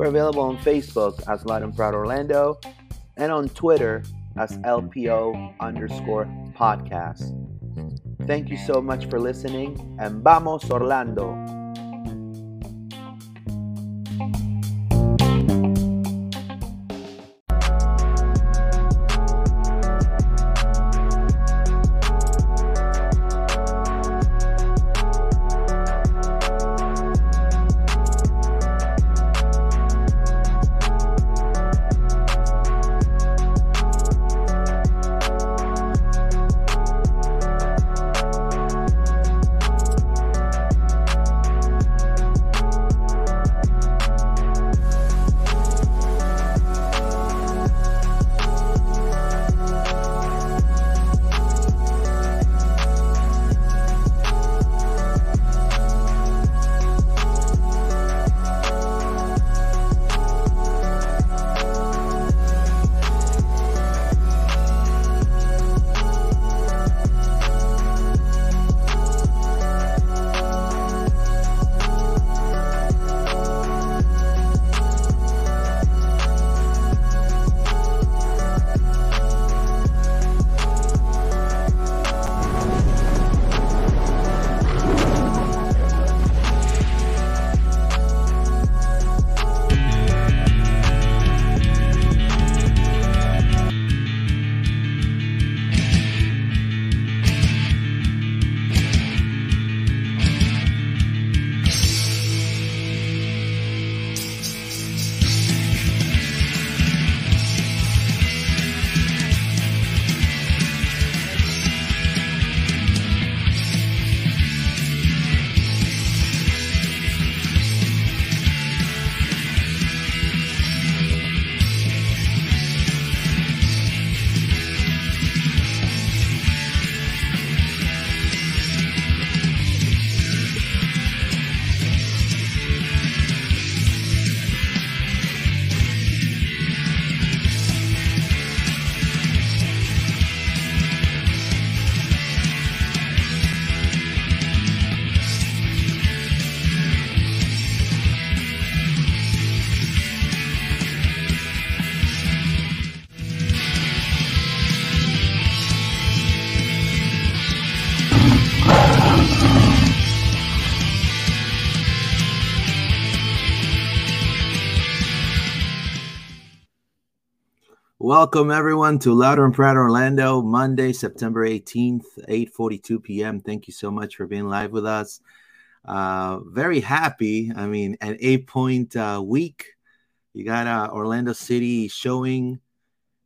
We're available on Facebook as Loud and Proud Orlando and on Twitter as LPO underscore podcast. Thank you so much for listening and vamos Orlando! Welcome everyone to Louder and Proud Orlando, Monday, September 18th, 8:42 p.m. Thank you so much for being live with us. Uh, very happy. I mean, an eight-point uh, week. You got uh, Orlando City showing,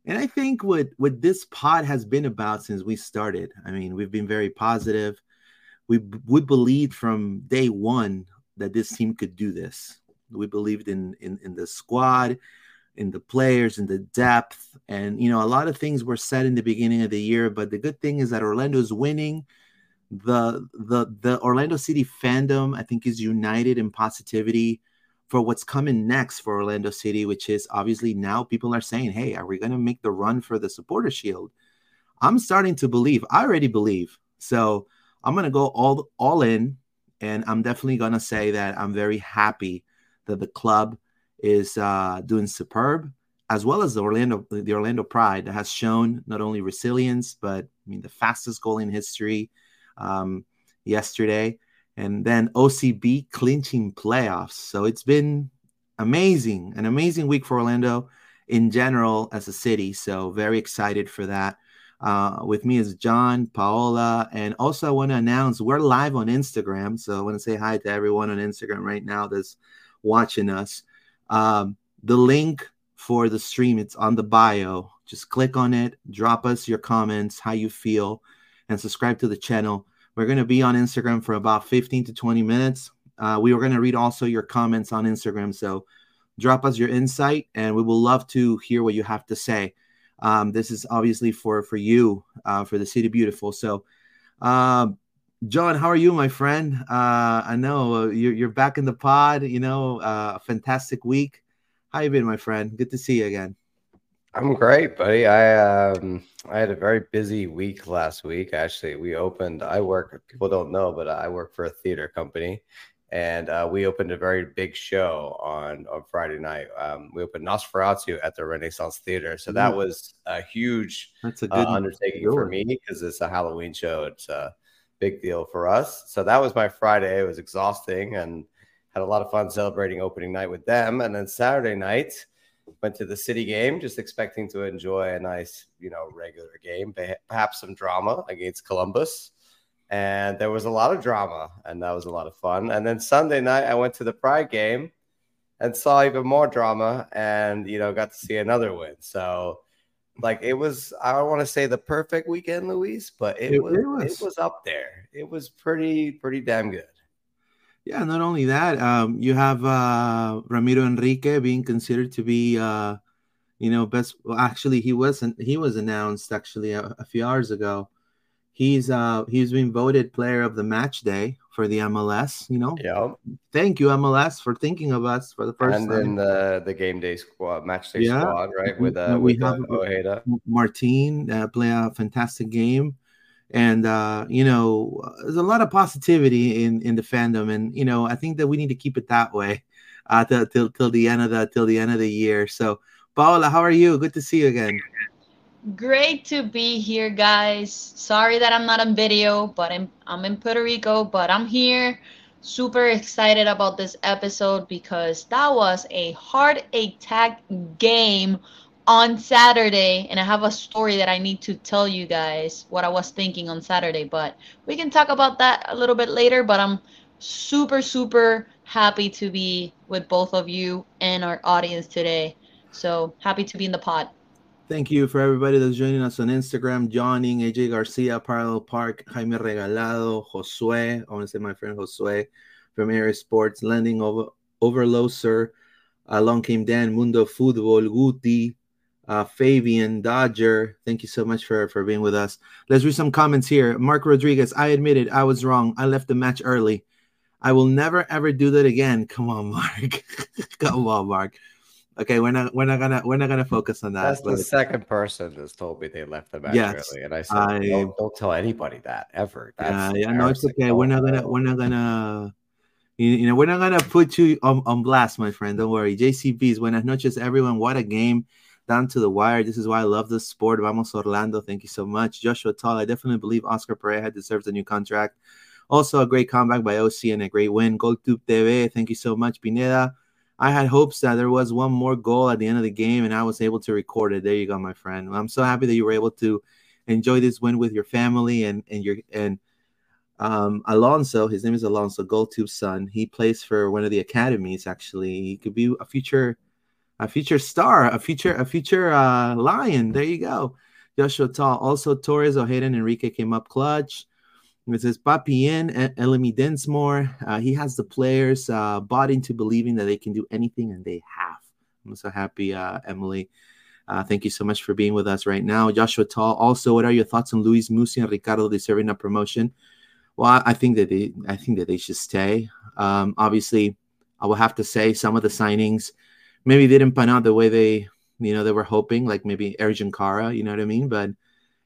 and I think what what this pod has been about since we started. I mean, we've been very positive. We we believed from day one that this team could do this. We believed in in, in the squad in the players in the depth and you know a lot of things were said in the beginning of the year but the good thing is that orlando is winning. The the the orlando city fandom i think is united in positivity for what's coming next for orlando city which is obviously now people are saying hey are we going to make the run for the supporter shield? I'm starting to believe i already believe. So i'm going to go all all in and i'm definitely going to say that i'm very happy that the club is uh, doing superb, as well as the Orlando the Orlando Pride that has shown not only resilience but I mean the fastest goal in history um, yesterday, and then OCB clinching playoffs. So it's been amazing, an amazing week for Orlando in general as a city. So very excited for that. Uh, with me is John, Paola, and also I want to announce we're live on Instagram. So I want to say hi to everyone on Instagram right now that's watching us. Um, the link for the stream it's on the bio. Just click on it, drop us your comments, how you feel, and subscribe to the channel. We're going to be on Instagram for about 15 to 20 minutes. Uh, we were going to read also your comments on Instagram, so drop us your insight, and we will love to hear what you have to say. Um, this is obviously for for you, uh, for the city beautiful. So, uh, John, how are you, my friend? Uh, I know uh, you're you're back in the pod. You know, uh, a fantastic week. How you been, my friend? Good to see you again. I'm great, buddy. I um I had a very busy week last week. Actually, we opened. I work. People don't know, but I work for a theater company, and uh, we opened a very big show on on Friday night. Um, we opened Nosferatu at the Renaissance Theater, so that was a huge That's a uh, good undertaking for me because it's a Halloween show. It's a big deal for us. So that was my Friday. It was exhausting and had a lot of fun celebrating opening night with them. And then Saturday night went to the city game, just expecting to enjoy a nice, you know, regular game, perhaps some drama against Columbus and there was a lot of drama, and that was a lot of fun. And then Sunday night, I went to the Pride game and saw even more drama, and you know, got to see another win. So, like, it was I don't want to say the perfect weekend, Luis, but it, it, was, it, was, it was up there. It was pretty pretty damn good. Yeah, not only that, um, you have uh, Ramiro Enrique being considered to be, uh, you know, best. Well, actually, he wasn't. He was announced actually a, a few hours ago He's uh he's been voted player of the match day for the MLS. You know, yeah. Thank you MLS for thinking of us for the first and time. then the the game day squad, match day yeah. squad, right? With uh, we with have uh, Ojeda. Martin uh, play a fantastic game, and uh, you know, there's a lot of positivity in in the fandom, and you know, I think that we need to keep it that way uh till till, till the end of the till the end of the year. So, Paola, how are you? Good to see you again. Great to be here, guys. Sorry that I'm not on video, but I'm I'm in Puerto Rico, but I'm here. Super excited about this episode because that was a heart attack game on Saturday, and I have a story that I need to tell you guys what I was thinking on Saturday. But we can talk about that a little bit later. But I'm super super happy to be with both of you and our audience today. So happy to be in the pod. Thank you for everybody that's joining us on Instagram. Johnny, AJ Garcia, Parallel Park, Jaime Regalado, Josue. I want to say my friend Josue from Area Sports, Landing over Overloser. Along came Dan, Mundo Football, Guti, uh, Fabian, Dodger. Thank you so much for, for being with us. Let's read some comments here. Mark Rodriguez, I admit it, I was wrong. I left the match early. I will never ever do that again. Come on, Mark. Come on, Mark. Okay, we're not we're not gonna we're not gonna focus on that. That's the second person that's told me they left the match yes, early, and I said, I, don't, don't, tell anybody that ever. That's yeah, yeah, no, it's okay. We're not gonna we're not gonna you, you know we're not gonna put you on, on blast, my friend. Don't worry. JCBs, buenas noches, everyone. What a game down to the wire. This is why I love this sport. Vamos Orlando. Thank you so much, Joshua Tall. I definitely believe Oscar Pareja deserves a new contract. Also, a great comeback by OC and a great win. GoldTube TV. Thank you so much, Pineda. I had hopes that there was one more goal at the end of the game, and I was able to record it. There you go, my friend. I'm so happy that you were able to enjoy this win with your family and and your and um, Alonso. His name is Alonso, GoldTube's son. He plays for one of the academies. Actually, he could be a future a future star, a future a future uh, lion. There you go, Joshua Tall. Also, Torres, Ojeda, and Enrique came up clutch. It says Papien, Elimi Densmore. Uh, he has the players uh, bought into believing that they can do anything, and they have. I'm so happy, uh, Emily. Uh, thank you so much for being with us right now. Joshua Tall. Also, what are your thoughts on Luis Muzzi and Ricardo deserving a promotion? Well, I think that they, I think that they should stay. Um, obviously, I will have to say some of the signings maybe didn't pan out the way they, you know, they were hoping. Like maybe Ercan Kara, you know what I mean? But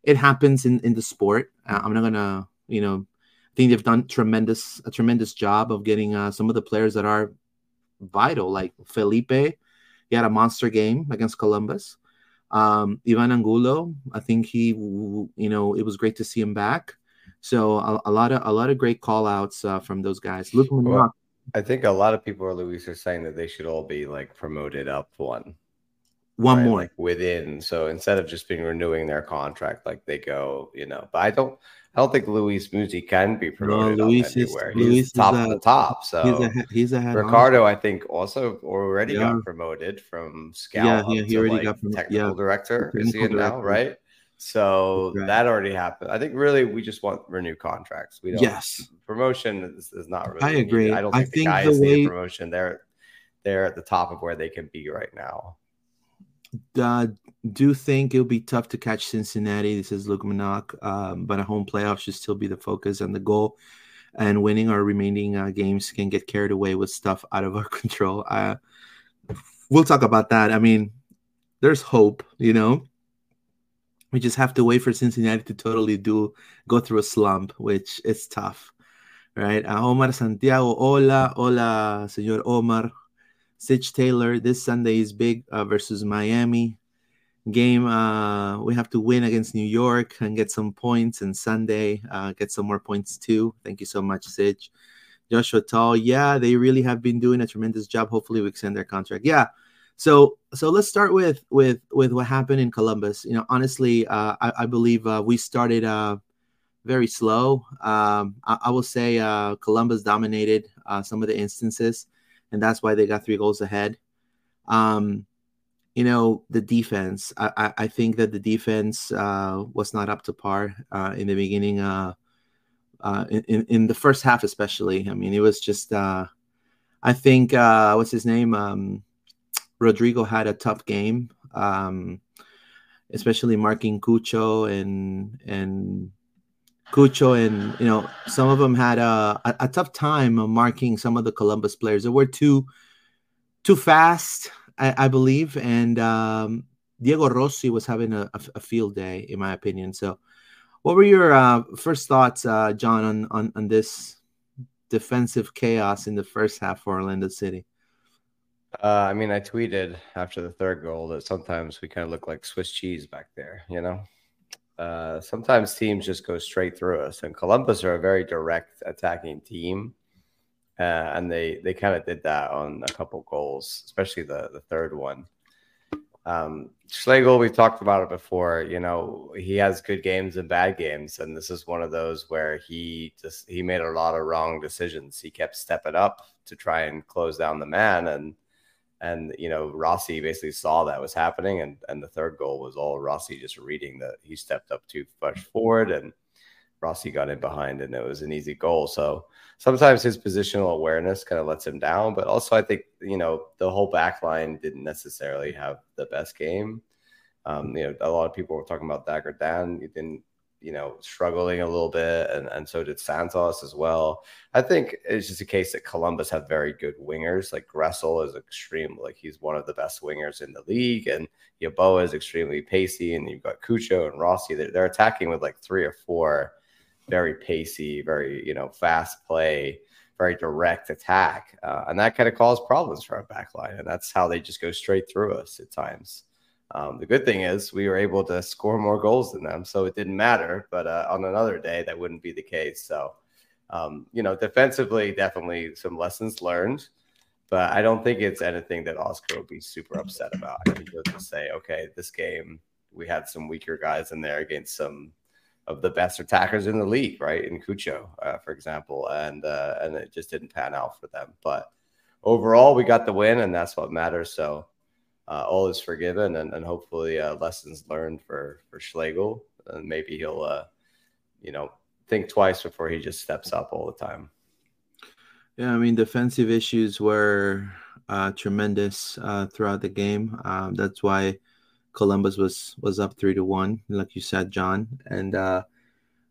it happens in in the sport. Uh, I'm not gonna you know, I think they've done tremendous a tremendous job of getting uh, some of the players that are vital, like Felipe. He had a monster game against Columbus. Um, Ivan Angulo, I think he, you know, it was great to see him back. So a, a lot of a lot of great call outs uh, from those guys. Luke well, I think a lot of people are Luis are saying that they should all be like promoted up one. One right? more like within. So instead of just being renewing their contract, like they go, you know. But I don't I don't think Luis Muzzi can be promoted no, Luis anywhere. Is, he's Luis top of the top. So he's a he's a Ricardo, on. I think, also already yeah. got promoted from scout yeah, yeah, he already like got from, technical yeah, director. Technical is he director. now, right? So right. that already happened. I think really we just want renew contracts. We don't. Yes. Promotion is, is not really. I agree. Needed. I don't think I the think guys the way, need promotion. They're they're at the top of where they can be right now. Uh, do think it'll be tough to catch Cincinnati. This is Luke Manock, um, but a home playoff should still be the focus and the goal. And winning our remaining uh, games can get carried away with stuff out of our control. Uh, we'll talk about that. I mean, there's hope, you know. We just have to wait for Cincinnati to totally do go through a slump, which is tough, right? Uh, Omar Santiago, hola, hola, señor Omar. Sitch Taylor, this Sunday is big uh, versus Miami game. Uh, we have to win against New York and get some points, and Sunday uh, get some more points too. Thank you so much, Sitch. Joshua Tall, yeah, they really have been doing a tremendous job. Hopefully, we extend their contract. Yeah, so so let's start with with with what happened in Columbus. You know, honestly, uh, I, I believe uh, we started uh, very slow. Um, I, I, will say uh, Columbus dominated uh, some of the instances, and that's why they got three goals ahead. Um, you know, the defense. I, I, I think that the defense uh, was not up to par uh, in the beginning. Uh, uh, in, in the first half, especially. I mean, it was just. Uh, I think uh, what's his name? Um, Rodrigo had a tough game, um, especially marking Cucho and and Cucho and you know some of them had a, a, a tough time marking some of the Columbus players. They were too too fast, I, I believe, and um, Diego Rossi was having a, a, field day, in my opinion. So, what were your uh, first thoughts, uh, John, on, on on this defensive chaos in the first half for Orlando City? Uh, I mean, I tweeted after the third goal that sometimes we kind of look like Swiss cheese back there, you know? Uh, sometimes teams just go straight through us, and Columbus are a very direct attacking team. Uh, and they, they kind of did that on a couple goals, especially the, the third one. Um, Schlegel, we've talked about it before. You know, he has good games and bad games, and this is one of those where he just he made a lot of wrong decisions. He kept stepping up to try and close down the man, and and you know, Rossi basically saw that was happening, and and the third goal was all Rossi just reading that he stepped up too much forward, and Rossi got in behind, and it was an easy goal. So sometimes his positional awareness kind of lets him down, but also I think you know the whole back line didn't necessarily have the best game. Um, you know, a lot of people were talking about Dagur Dan. He didn't you know, struggling a little bit, and, and so did Santos as well. I think it's just a case that Columbus have very good wingers. Like Gressel is extreme, like he's one of the best wingers in the league, and Yeboah is extremely pacey, and you've got Cucho and Rossi. They're, they're attacking with like three or four very pacey, very you know fast play, very direct attack, uh, and that kind of caused problems for our back line, and that's how they just go straight through us at times. Um, the good thing is we were able to score more goals than them, so it didn't matter. But uh, on another day, that wouldn't be the case. So, um, you know, defensively, definitely some lessons learned. But I don't think it's anything that Oscar will be super upset about. I think he'll just say, okay, this game we had some weaker guys in there against some of the best attackers in the league, right? In Cucho, uh, for example, and uh, and it just didn't pan out for them. But overall, we got the win, and that's what matters. So uh, all is forgiven, and, and hopefully uh, lessons learned for for Schlegel, and maybe he'll uh, you know think twice before he just steps up all the time. Yeah, I mean defensive issues were uh, tremendous uh, throughout the game. Um, that's why Columbus was was up three to one, like you said, John, and uh,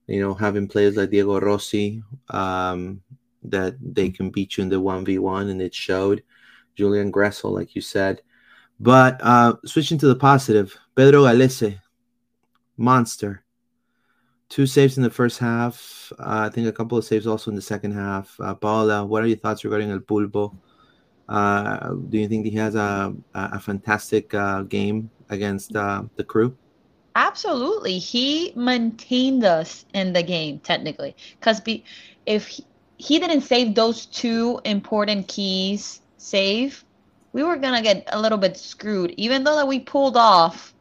you know having players like Diego Rossi um, that they can beat you in the one v one, and it showed. Julian Gressel, like you said, but uh, switching to the positive, Pedro Gallese, monster. Two saves in the first half. Uh, I think a couple of saves also in the second half. Uh, Paola, what are your thoughts regarding El Pulpo? Uh, do you think he has a, a fantastic uh, game against uh, the crew? Absolutely. He maintained us in the game, technically. Because if he, he didn't save those two important keys save, we were gonna get a little bit screwed, even though that we pulled off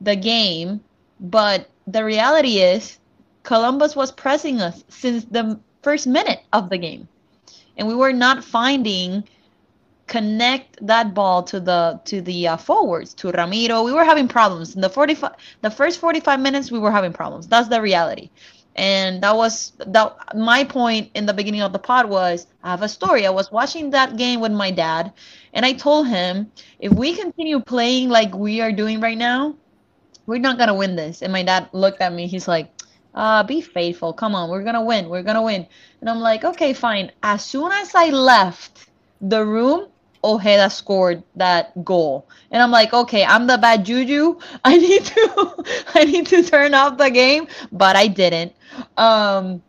the game. But the reality is, Columbus was pressing us since the first minute of the game, and we were not finding connect that ball to the to the uh, forwards to Ramiro. We were having problems in the 45 the first 45 minutes we were having problems. That's the reality and that was that my point in the beginning of the pod was i have a story i was watching that game with my dad And I told him, if we continue playing like we are doing right now, we're not gonna win this. And my dad looked at me. He's like, uh, be faithful. Come on, we're gonna win. We're gonna win. And I'm like, okay, fine. As soon as I left the room, Ojeda scored that goal. And I'm like, okay, I'm the bad juju. I need to I need to turn off the game, but I didn't. Um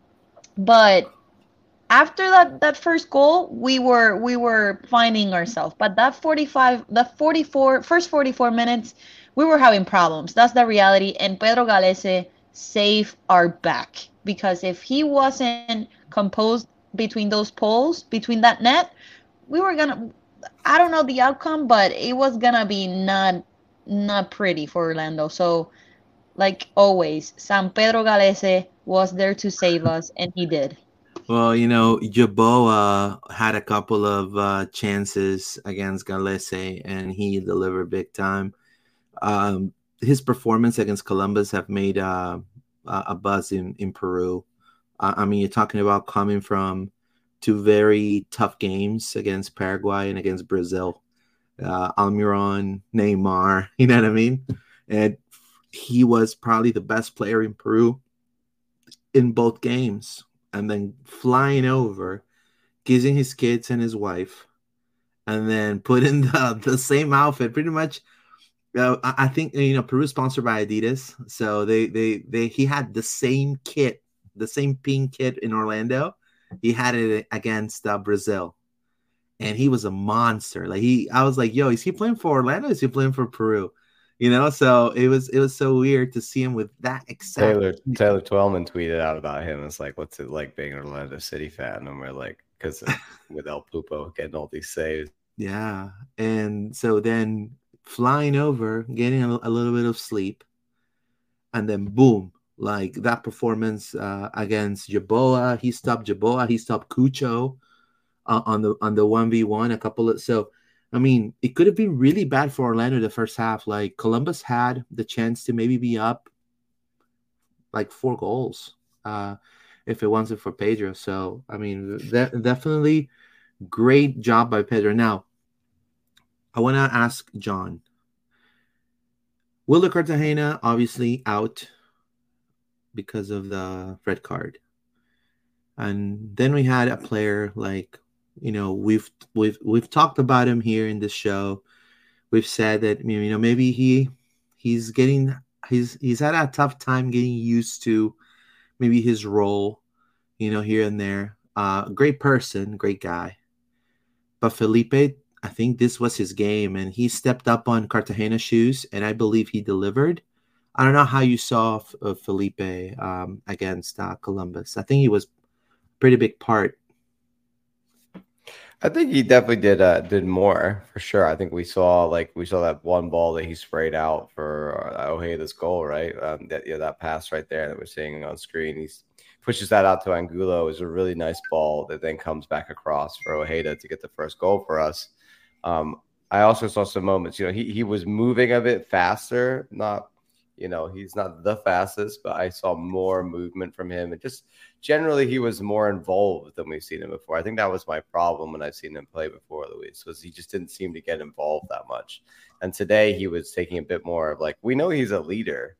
but after that that first goal, we were we were finding ourselves. But that 45 the 44 first 44 minutes, we were having problems. That's the reality and Pedro Gallese saved our back because if he wasn't composed between those poles, between that net, we were to I don't know the outcome, but it was gonna be not not pretty for Orlando. So, like always, San Pedro Gallese was there to save us, and he did. Well, you know, Yeboah had a couple of uh, chances against Gallese, and he delivered big time. Um, his performance against Columbus have made uh, a buzz in in Peru. Uh, I mean, you're talking about coming from two very tough games against Paraguay and against Brazil. Uh, Almiron, Neymar, you know what I mean? And he was probably the best player in Peru in both games. And then flying over, kissing his kids and his wife, and then putting the, the same outfit pretty much. Uh, I think you know Peru is sponsored by Adidas, so they they they he had the same kit, the same pink kit in Orlando, he had it against uh, Brazil, and he was a monster. Like he, I was like, "Yo, is he playing for Orlando? is he playing for Peru?" You know, so it was it was so weird to see him with that exact. Taylor Taylor Twellman tweeted out about him. It's like, "What's it like being an Orlando City fan?" And we're like, "Because with El Pulpo getting all these saves." Yeah, and so then flying over, getting a, a little bit of sleep, and then boom, like that performance uh, against Yeboah. He stopped Yeboah. He stopped Cucho uh, on the on the one v one. A couple of so. I mean, it could have been really bad for Orlando the first half. Like Columbus had the chance to maybe be up like four goals uh, if it wasn't for Pedro. So I mean, de- definitely great job by Pedro. Now, I want to ask John. Will the Cartagena obviously out because of the red card. And then we had a player like, you know, we've we've we've talked about him here in this show. We've said that you know maybe he he's getting he's he's had a tough time getting used to maybe his role, you know, here and there. Uh, great person, great guy. But Felipe, I think this was his game, and he stepped up on Cartagena shoes, and I believe he delivered. I don't know how you saw uh, Felipe um, against uh, Columbus. I think he was pretty big part. I think he definitely did uh, did more for sure. I think we saw like we saw that one ball that he sprayed out for uh, Ojeda's goal, right? Um, that that pass right there that we're seeing on screen. He pushes that out to Angulo. is a really nice ball that then comes back across for Ojeda to get the first goal for us. Um, I also saw some moments. You know, he he was moving a bit faster, not you know, he's not the fastest, but I saw more movement from him. And just generally, he was more involved than we've seen him before. I think that was my problem when I've seen him play before, Luis, was he just didn't seem to get involved that much. And today he was taking a bit more of like, we know he's a leader.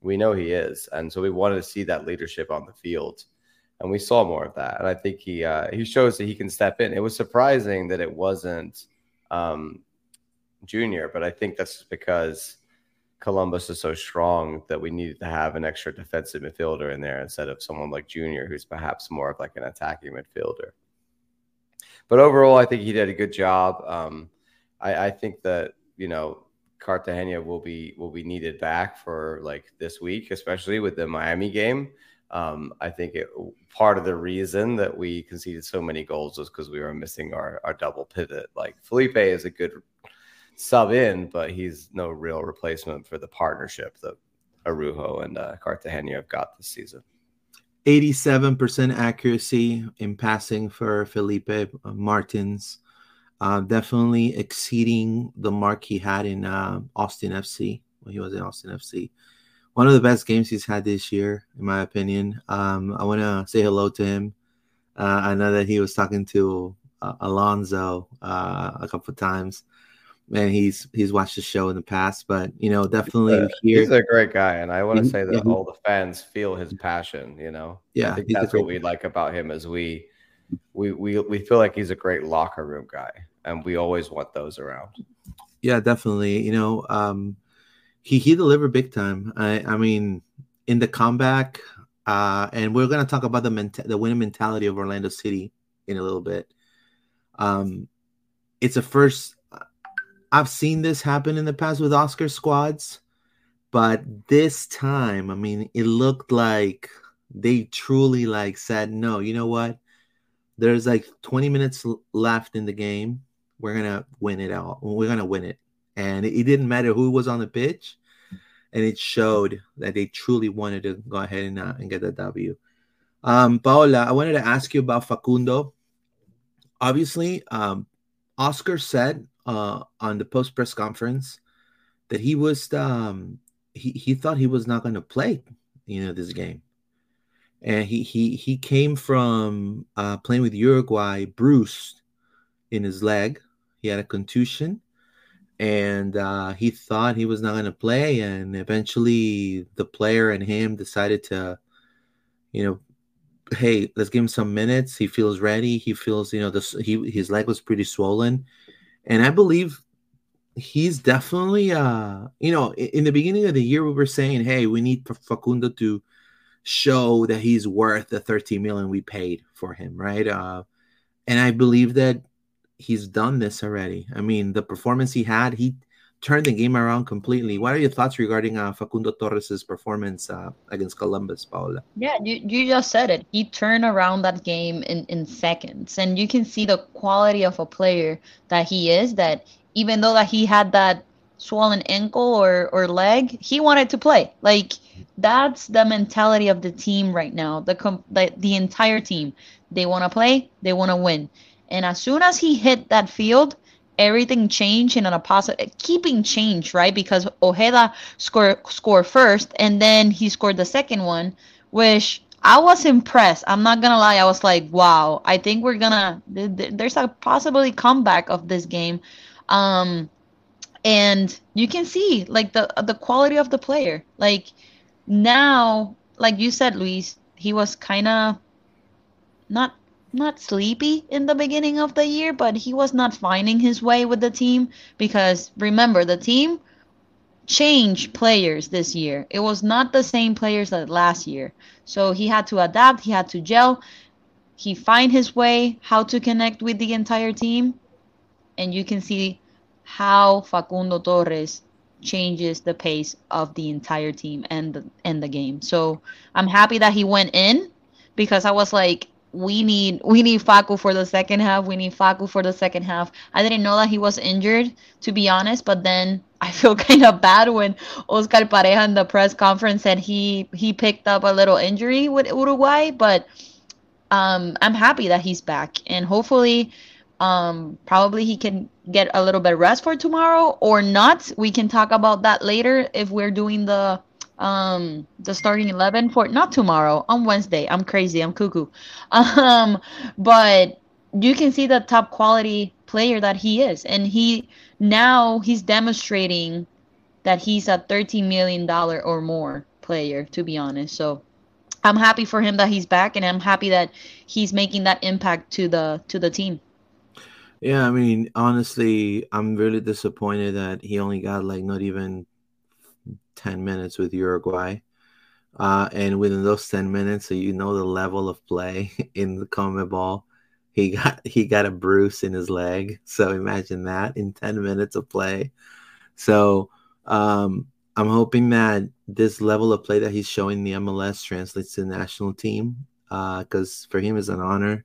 We know he is. And so we wanted to see that leadership on the field. And we saw more of that. And I think he uh, he shows that he can step in. It was surprising that it wasn't um, Junior, but I think that's because – Columbus is so strong that we needed to have an extra defensive midfielder in there instead of someone like Junior, who's perhaps more of like an attacking midfielder. But overall, I think he did a good job. Um, I, I, think that you know Cartagena will be will be needed back for like this week, especially with the Miami game. Um, I think it, part of the reason that we conceded so many goals was because we were missing our, our double pivot. Like Felipe is a good sub in, but he's no real replacement for the partnership that Araújo and uh, Cartagena have got this season. 87% accuracy in passing for Felipe Martins. Uh, definitely exceeding the mark he had in uh, Austin FC when he was in Austin FC. One of the best games he's had this year, in my opinion. Um, I want to say hello to him. Uh, I know that he was talking to uh, Alonso uh, a couple of times, and he's he's watched the show in the past. But you know, definitely he's a, here. He's a great guy, and I want to Mhm, say that yeah, all the fans feel his passion. You know, Yeah, I think that's what we like about him is we we we we feel like he's a great locker room guy, and we always want those around. Yeah, definitely. You know, um, he he delivered big time. I I mean, in the comeback, uh, and we're gonna talk about the menta- the winning mentality of Orlando City in a little bit. Um, it's a first. I've seen this happen in the past with Oscar squads, but this time, I mean, it looked like they truly like said, "No, you know what? There's like 20 minutes left in the game. We're gonna win it out. We're gonna win it." And it, didn't matter who was on the pitch, and it showed that they truly wanted to go ahead and, uh, and get the W. Um, Paola, I wanted to ask you about Facundo. Obviously, um, Oscar said uh, on the post press conference that he was um, he he thought he was not going to play, you know, this game, and he he he came from uh, playing with Uruguay bruised in his leg. He had a contusion, and uh, he thought he was not going to play, and eventually the player and him decided to, you know, hey, let's give him some minutes. He feels ready. He feels, you know, this he his leg was pretty swollen, and I believe he's definitely, uh, you know, in the beginning of the year we were saying, hey, we need Facundo to show that he's worth the 13 million we paid for him, right? Uh, and I believe that he's done this already. I mean, the performance he had, he turned the game around completely. What are your thoughts regarding uh, Facundo Torres's performance uh, against Columbus, Paola? Yeah, you, you just said it. He turned around that game in, in seconds. And you can see the quality of a player that he is, that even though that he had that swollen ankle or, or leg, he wanted to play. Like that's the mentality of the team right now. The com- the, the entire team. They want to play, they want to win. And as soon as he hit that field, everything changed in a positive keeping change, right? Because Ojeda scored scored first and then he scored the second one, which I was impressed. I'm not gonna lie. I was like, wow. I think we're gonna. th- th- There's a possibility comeback of this game, um, and you can see like the the quality of the player. Like now, like you said, Luis, he was kind of not not sleepy in the beginning of the year, but he was not finding his way with the team because remember the team changed players this year. It was not the same players that last year. So he had to adapt, he had to gel, he find his way how to connect with the entire team and you can see how Facundo Torres changes the pace of the entire team and the, and the game. So I'm happy that he went in because I was like we need we need Facu for the second half. We need Facu for the second half. I didn't know that he was injured, to be honest, but then I feel kind of bad when Oscar Pareja in the press conference said he he picked up a little injury with Uruguay, but um, I'm happy that he's back and hopefully um, probably he can get a little bit rest for tomorrow or not. We can talk about that later if we're doing the um the starting 11 for not tomorrow on wednesday. I'm crazy. I'm cuckoo. Um but you can see the top quality player that he is. And he now he's demonstrating that he's a 13 million dollar or more player to be honest. So i'm happy for him that he's back and i'm happy that he's making that impact to the to the team. Yeah, I mean, honestly, I'm really disappointed that he only got like not even 10 minutes with Uruguay. Uh, and within those 10 minutes, so you know the level of play in the CONMEBOL, he got he got a bruise in his leg. So imagine that in 10 minutes of play. So um, I'm hoping that this level of play that he's showing the MLS translates to the national team because for him it's an honor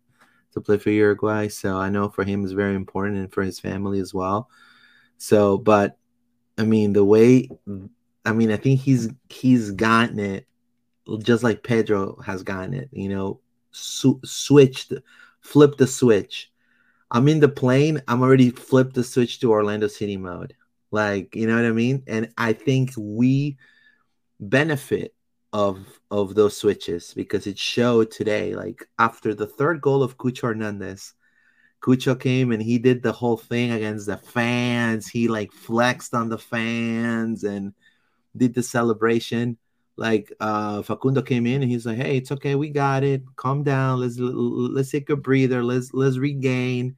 to play for Uruguay. So I know for him is very important and for his family as well. So, but I mean, the way I mean, I think he's he's gotten it just like Pedro has gotten it. You know, su- switched, flipped the switch. I'm in the plane. I'm already flipped the switch to Orlando City mode. Like, you know what I mean? And I think we benefit of of those switches because it showed today like after the third goal of Cucho Hernandez Cucho came and he did the whole thing against the fans. He like flexed on the fans and did the celebration. Like uh Facundo came in and he's like, "Hey, it's okay, we got it. Calm down. Let's let's take a breather. Let's let's regain."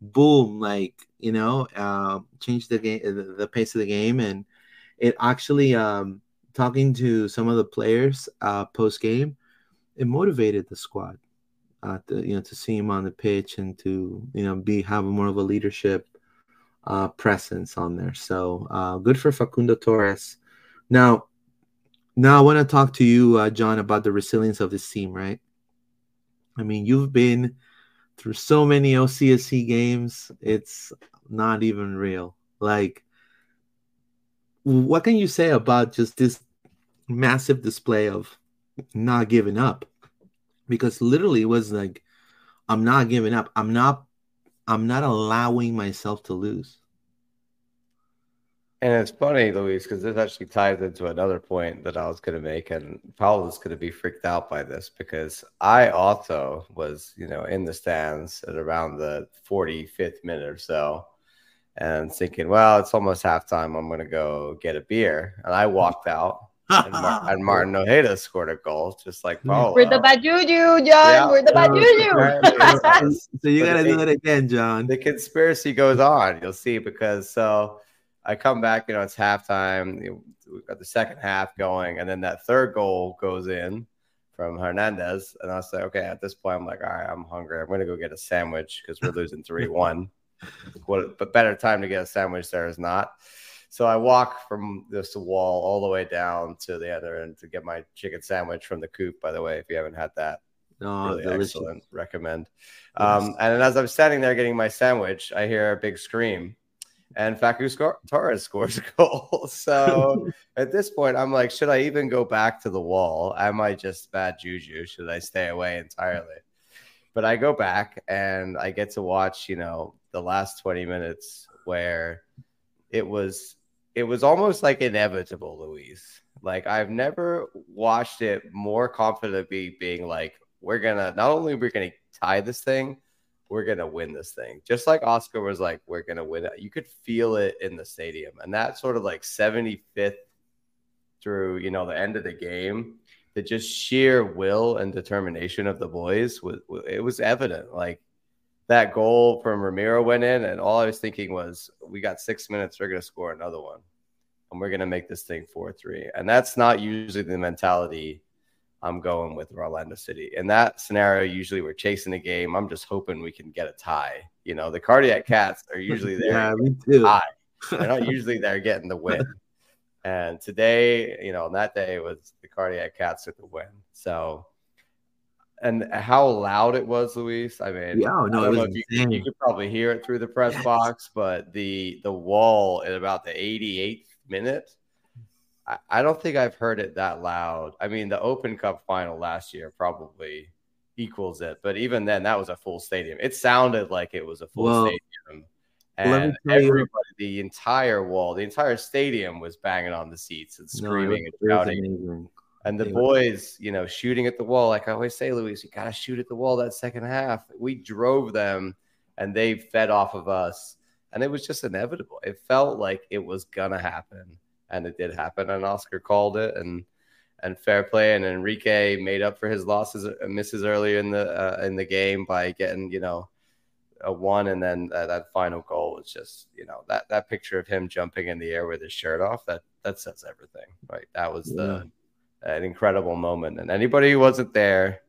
Boom! Like you know, uh, change the game, the, the pace of the game, and it actually um talking to some of the players uh post game, it motivated the squad uh, to, you know, to see him on the pitch and to you know be have more of a leadership uh, presence on there. So uh, good for Facundo Torres. Now, now I want to talk to you, uh, John, about the resilience of this team. Right? I mean, you've been through so many OCSC games; it's not even real. Like, what can you say about just this massive display of not giving up? because literally it was like i'm not giving up i'm not i'm not allowing myself to lose and it's funny luis because this actually ties into another point that i was going to make and paul is going to be freaked out by this because i also was you know in the stands at around the 45th minute or so and thinking well it's almost halftime i'm going to go get a beer and i walked out and, Mar- and, Martin Ojeda scored a goal, just like Paulo. We're the uh, bad juju, John. Yeah. We're the bad juju. so you got to do it again, John. The conspiracy goes on. You'll see because so I come back. You know, it's halftime. You know, we've got the second half going, and then that third goal goes in from Hernandez, and I say, okay, at this point, I'm like, all right, I'm hungry. I'm gonna go get a sandwich because we're losing three one. What, but better time to get a sandwich there is not. So I walk from this wall all the way down to the other end to get my chicken sandwich from the coop. By the way, if you haven't had that, oh, really delicious. excellent. Recommend. Yes. Um, and as I'm standing there getting my sandwich, I hear a big scream, and Facu Torres scores a goal. So at this point, I'm like, should I even go back to the wall? Am I just bad juju? Should I stay away entirely? But I go back and I get to watch, you know, the last 20 minutes where it was it was almost like inevitable, Louise. Like I've never watched it more confidently being like, we're gonna not only we're gonna tie this thing, we're gonna win this thing. Just like Oscar was like, we're gonna win it. You could feel it in the stadium, and that sort of like 75th through you know the end of the game, the just sheer will and determination of the boys was it was evident. Like that goal from Ramiro went in, and all I was thinking was, we got six minutes, we're to score another one, and we're to make this thing 4 3. And that's not usually the mentality I'm going with Orlando City. In that scenario, usually we're chasing a game. I'm just hoping we can get a tie. You know, the cardiac cats are usually there. yeah, me too. Tie. They're not usually there getting the win. And today, you know, on that day was the cardiac cats with the win. So and how loud it was, Luis. I mean, yeah, no, it was you, you, could probably hear it through the press yes. box, but the the wall at about the 88th minute, I, I, don't think I've heard it that loud. I mean, the Open Cup final last year probably equals it, but even then, that was a full stadium. It sounded like it was a full well, stadium, and everybody, you. the entire wall, the entire stadium was banging on the seats and screaming no, and shouting. And the boys, you know, shooting at the wall. Like I always say, Luis, you got to shoot at the wall that second half. We drove them and they fed off of us. And it was just inevitable. It felt like it was going to happen. And it did happen. And Oscar called it. And and fair play. And Enrique made up for his losses, uh, misses earlier in the uh, in the game by getting, you know, a one, and then uh, that final goal was just, you know, that that picture of him jumping in the air with his shirt off. That that says everything, right? That was the an incredible moment. And anybody who wasn't there,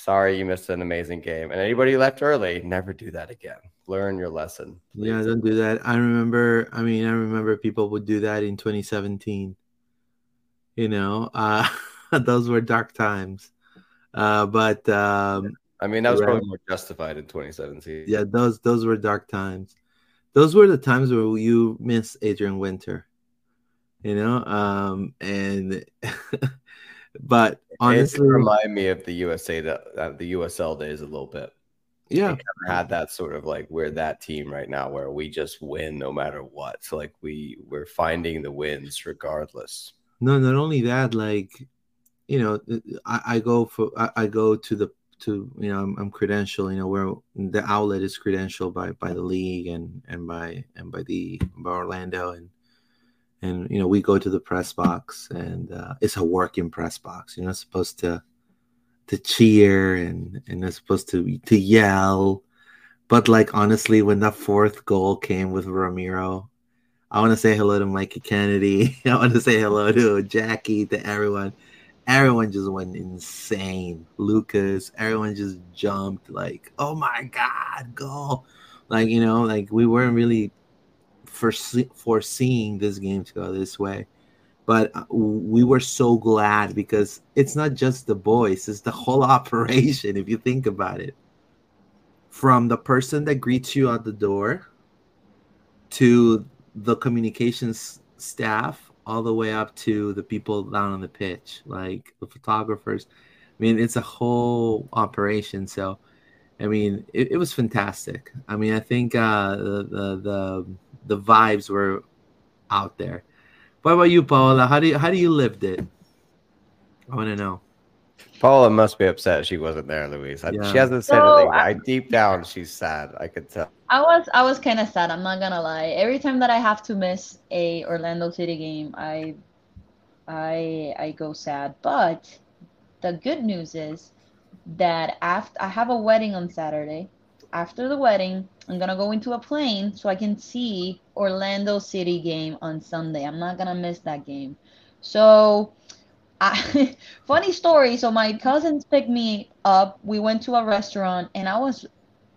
sorry you missed an amazing game. And anybody left early, never do that again. Learn your lesson. Please. Yeah, don't do that. I remember. I mean, I remember people would do that in 2017. You know, uh, those were dark times. Uh, but um, I mean, that was right. probably more justified in 2017. Yeah, those those were dark times. Those were the times where you miss Adrian Winter you know um and but honestly it remind me of the usa uh, the usl days a little bit. Yeah. Had that sort of like we're that team right now where we just win no matter what. So like we we're finding the wins regardless. No not only that like you know i, I go for I, I, go to the to you know I'm, I'm credentialed. You know where the outlet is credentialed by by the league and and by and by the by Orlando and and you know we go to the press box and uh, it's a working press box. You're not supposed to to cheer and and not supposed to to yell. But like honestly, when that fourth goal came with Ramiro, I want to say hello to Mikey Kennedy. I want to say hello to Jackie, to everyone. Everyone just went insane. Lucas, everyone just jumped like, oh my god, goal! Like you know, like we weren't really foresee- foreseeing this game to go this way, but uh, we were so glad because it's not just the boys; it's the whole operation. If you think about it, from the person that greets you at the door to the communications staff all the way up to the people down on the pitch, like the photographers. I mean, it's a whole operation. So, I mean, it, it was fantastic. I mean, I think uh, the, the the the vibes were out there. What about you, Paola? How do you how do you lived it? I want to know. Paula must be upset she wasn't there, Louise. Yeah. She hasn't said so, anything. I, I, deep down she's sad. I could tell. I was I was kind of sad. I'm not gonna lie. Every time that I have to miss a Orlando City game, I I I go sad. But the good news is that after I have a wedding on Saturday. After the wedding, I'm gonna go into a plane so I can see Orlando City game on Sunday. I'm not gonna miss that game. So I, funny story. So my cousins picked me up. We went to a restaurant, and I was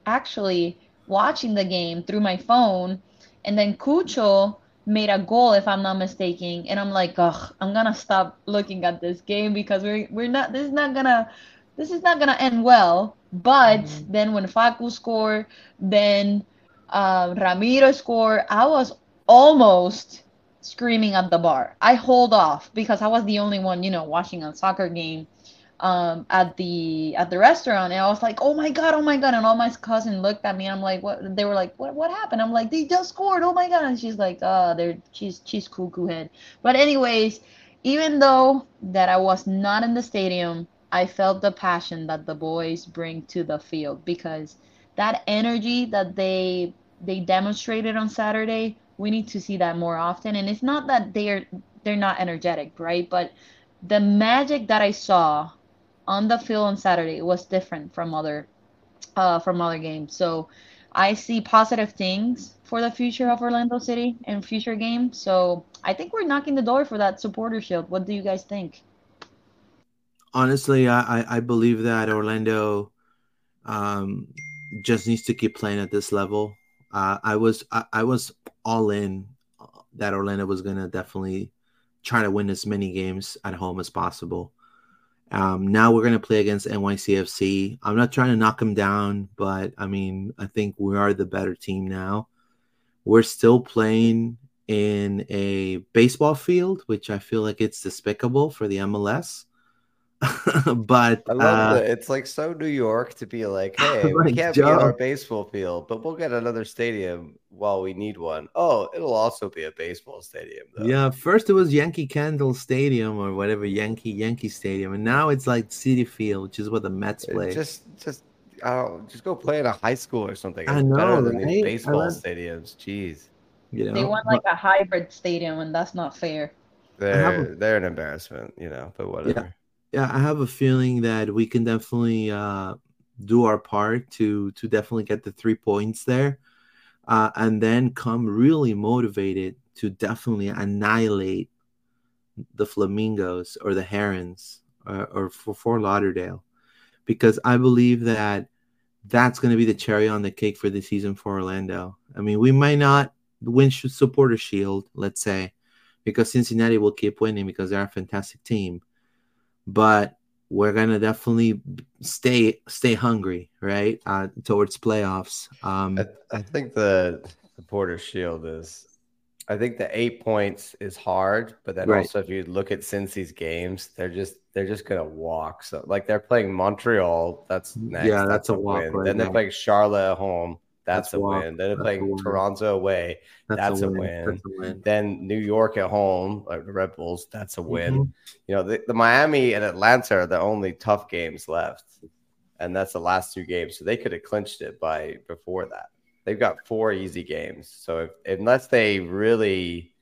actually watching the game through my phone. And then Cucho made a goal, if I'm not mistaken. And I'm like, ugh, I'm gonna stop looking at this game because we're we're not. This is not gonna. This is not gonna end well. But mm-hmm. then when Facu scored, then uh, Ramiro scored, I was almost screaming at the bar. I hold off because I was the only one, you know, watching a soccer game um, at the at the restaurant, and I was like, "Oh my god, oh my god!" And all my cousins looked at me, and I'm like, "What?" They were like, "What? What happened?" I'm like, "They just scored! Oh my god!" And she's like, "Uh, they're she's she's cuckoo head." But anyways, even though that I was not in the stadium, I felt the passion that the boys bring to the field because that energy that they they demonstrated on Saturday we need to see that more often. And it's not that they're they're not energetic right? But the magic that i saw on the field on saturday was different from other uh from other games. So i see positive things for the future of orlando city and future games. So i think we're knocking the door for that supporter shield what do you guys think honestly i i believe that orlando um just needs to keep playing at this level uh, I was I, I, was all in uh, that Orlando was gonna definitely try to win as many games at home as possible. Um, now we're gonna play against NYCFC. I'm not trying to knock them down, but I mean I think we are the better team now. We're still playing in a baseball field, which I feel like it's despicable for the MLS. but I love uh, it. It's like so New York to be like, hey, we can't Joe. be on our baseball field, but we'll get another stadium while we need one. Oh, it'll also be a baseball stadium. Though. Yeah, first it was Yankee Candle Stadium or whatever Yankee Yankee Stadium, and now it's like Citi Field, which is what the Mets play. Just, just, uh, just go play at a high school or something. It's I know, better than right? these baseball stadiums. Jeez. You know, they want like a hybrid stadium, and that's not fair. They're a, they're an embarrassment, you know. But whatever. Yeah yeah, I have a feeling that we can definitely uh, do our part to to definitely get the three points there, uh, and then come really motivated to definitely annihilate the flamingos or the herons or, or for Fort Lauderdale, because I believe that that's going to be the cherry on the cake for the season for Orlando. I mean, we might not win supporter shield, let's say, because Cincinnati will keep winning because they're a fantastic team but we're gonna definitely stay stay hungry, right? Uh, towards playoffs. Um, I, I think the the Porter Shield is. I think the eight points is hard, but then right. also if you look at Cincy's games, they're just they're just gonna walk. So like they're playing Montreal, that's next. Yeah, that's, that's a, walk. Right then they're playing Charlotte at home. That's, that's a walk. win. Then they're playing Toronto away. That's, that's a, win. That's a win. Then New York at home, like the Red Bulls. That's a win. Mm-hmm. You know, the, the, Miami and Atlanta are the only tough games left. and that's the last two games. So they could have clinched it by before that. They've got four easy games. So if, unless they really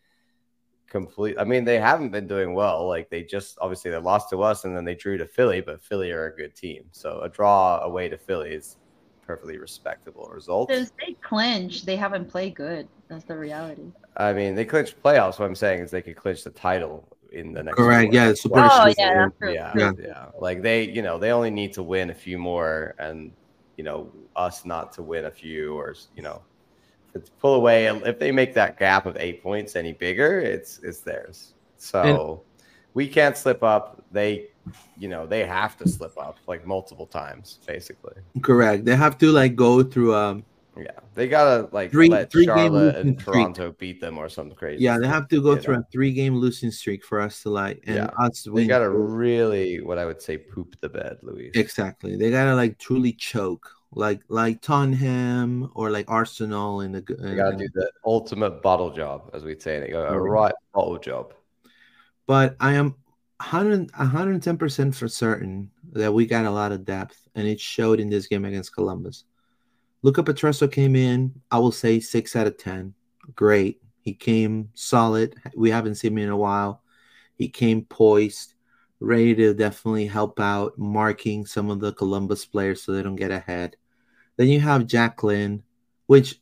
complete, I mean, they haven't been doing well. Like they just obviously they lost to us and then they drew to Philly, but Philly are a good team. So a draw away to Philly is perfectly respectable result. Since they clinch, they haven't played good. That's the reality. I mean, they clinched playoffs. What I'm saying is they could clinch the title in the next. Correct. Yeah. Super oh, yeah, yeah, yeah, yeah. Like they, you know, they only need to win a few more, and you know, us not to win a few, or you know, to pull away. If they make that gap of eight points any bigger, it's it's theirs. So and, we can't slip up. They, you know, they have to slip up like multiple times, basically. Correct. They have to like go through um yeah, they gotta like three, let three Charlotte and Toronto streak. beat them or something crazy. Yeah, they have to go through know? a three-game losing streak for us to like and yeah. us. We gotta really, what I would say, poop the bed, Luis. Exactly, they gotta like truly choke, like like Tottenham or like Arsenal in the. In, they gotta do the ultimate bottle job, as we say. They go a right bottle job. But I am 100 110 percent for certain that we got a lot of depth, and it showed in this game against Columbus. Luca Petrasso came in, I will say six out of 10. Great. He came solid. We haven't seen him in a while. He came poised, ready to definitely help out, marking some of the Columbus players so they don't get ahead. Then you have Jack Lynn, which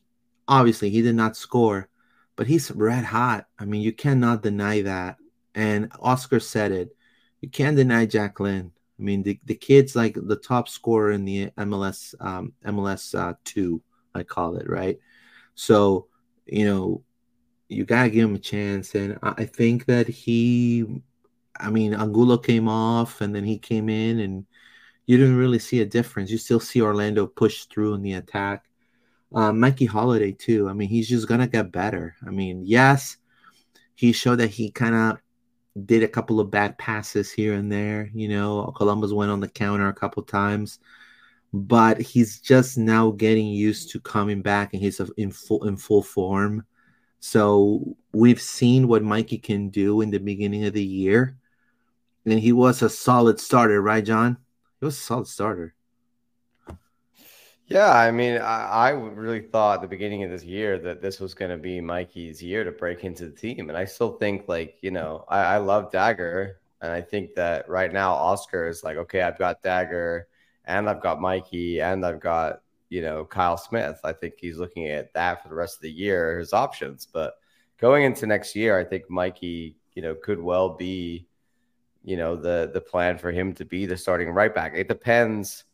obviously he did not score, but he's red hot. I mean, you cannot deny that. And Oscar said it. You can't deny Jack Lynn. I mean, the, the kid's like the top scorer in the MLS um, MLS uh, two, I call it right. So you know, you gotta give him a chance, and I think that he, I mean, Angulo came off, and then he came in, and you didn't really see a difference. You still see Orlando push through in the attack. Uh, Mikey Halliday too. I mean, he's just gonna get better. I mean, yes, he showed that he kind of did a couple of bad passes here and there. You know, Columbus went on the counter a couple times, but he's just now getting used to coming back and he's in full in full form. So we've seen what Mikey can do in the beginning of the year, and he was a solid starter, right, John? He was a solid starter. Yeah, I mean, I, I really thought at the beginning of this year that this was going to be Mikey's year to break into the team, and I still think like you know I, I love Dagur, and I think that right now Oscar is like, okay, I've got Dagur, and I've got Mikey, and I've got you know Kyle Smith. I think he's looking at that for the rest of the year, his options. But going into next year, I think Mikey, you know, could well be, you know, the the plan for him to be the starting right back. It depends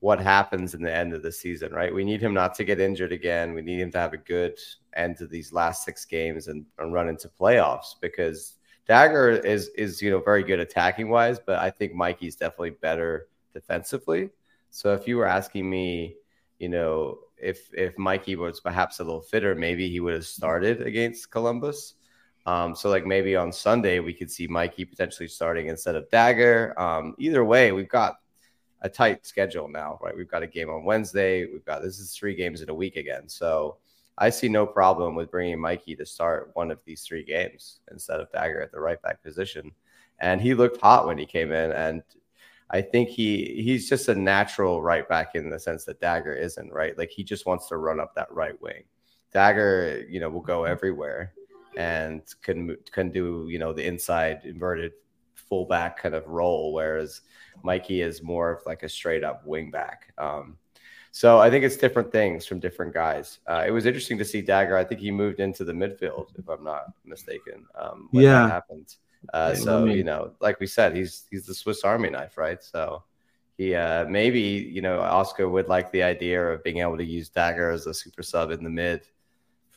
what happens in the end of the season, right? We need him not to get injured again. We need him to have a good end to these last six games and, and run into playoffs because Dagur is is you know very good attacking wise, but I think Mikey's definitely better defensively. So if you were asking me, you know, if if Mikey was perhaps a little fitter, maybe he would have started against Columbus. Um, so like maybe on Sunday we could see Mikey potentially starting instead of Dagur. Um, either way, we've got a tight schedule now, right? We've got a game on Wednesday. We've got this is three games in a week again. So I see no problem with bringing Mikey to start one of these three games instead of Dagur at the right back position. And he looked hot when he came in, and I think he he's just a natural right back in the sense that Dagur isn't right. Like he just wants to run up that right wing. Dagur, you know, will go everywhere and can can do you know the inside inverted fullback kind of role, whereas Mikey is more of like a straight up wing back. Um, so I think it's different things from different guys. Uh, it was interesting to see Dagur. I think he moved into the midfield, if I'm not mistaken. Um, when yeah, that happened. Uh, so you know, like we said, he's he's the Swiss Army knife, right? So he uh, maybe you know Oscar would like the idea of being able to use Dagur as a super sub in the mid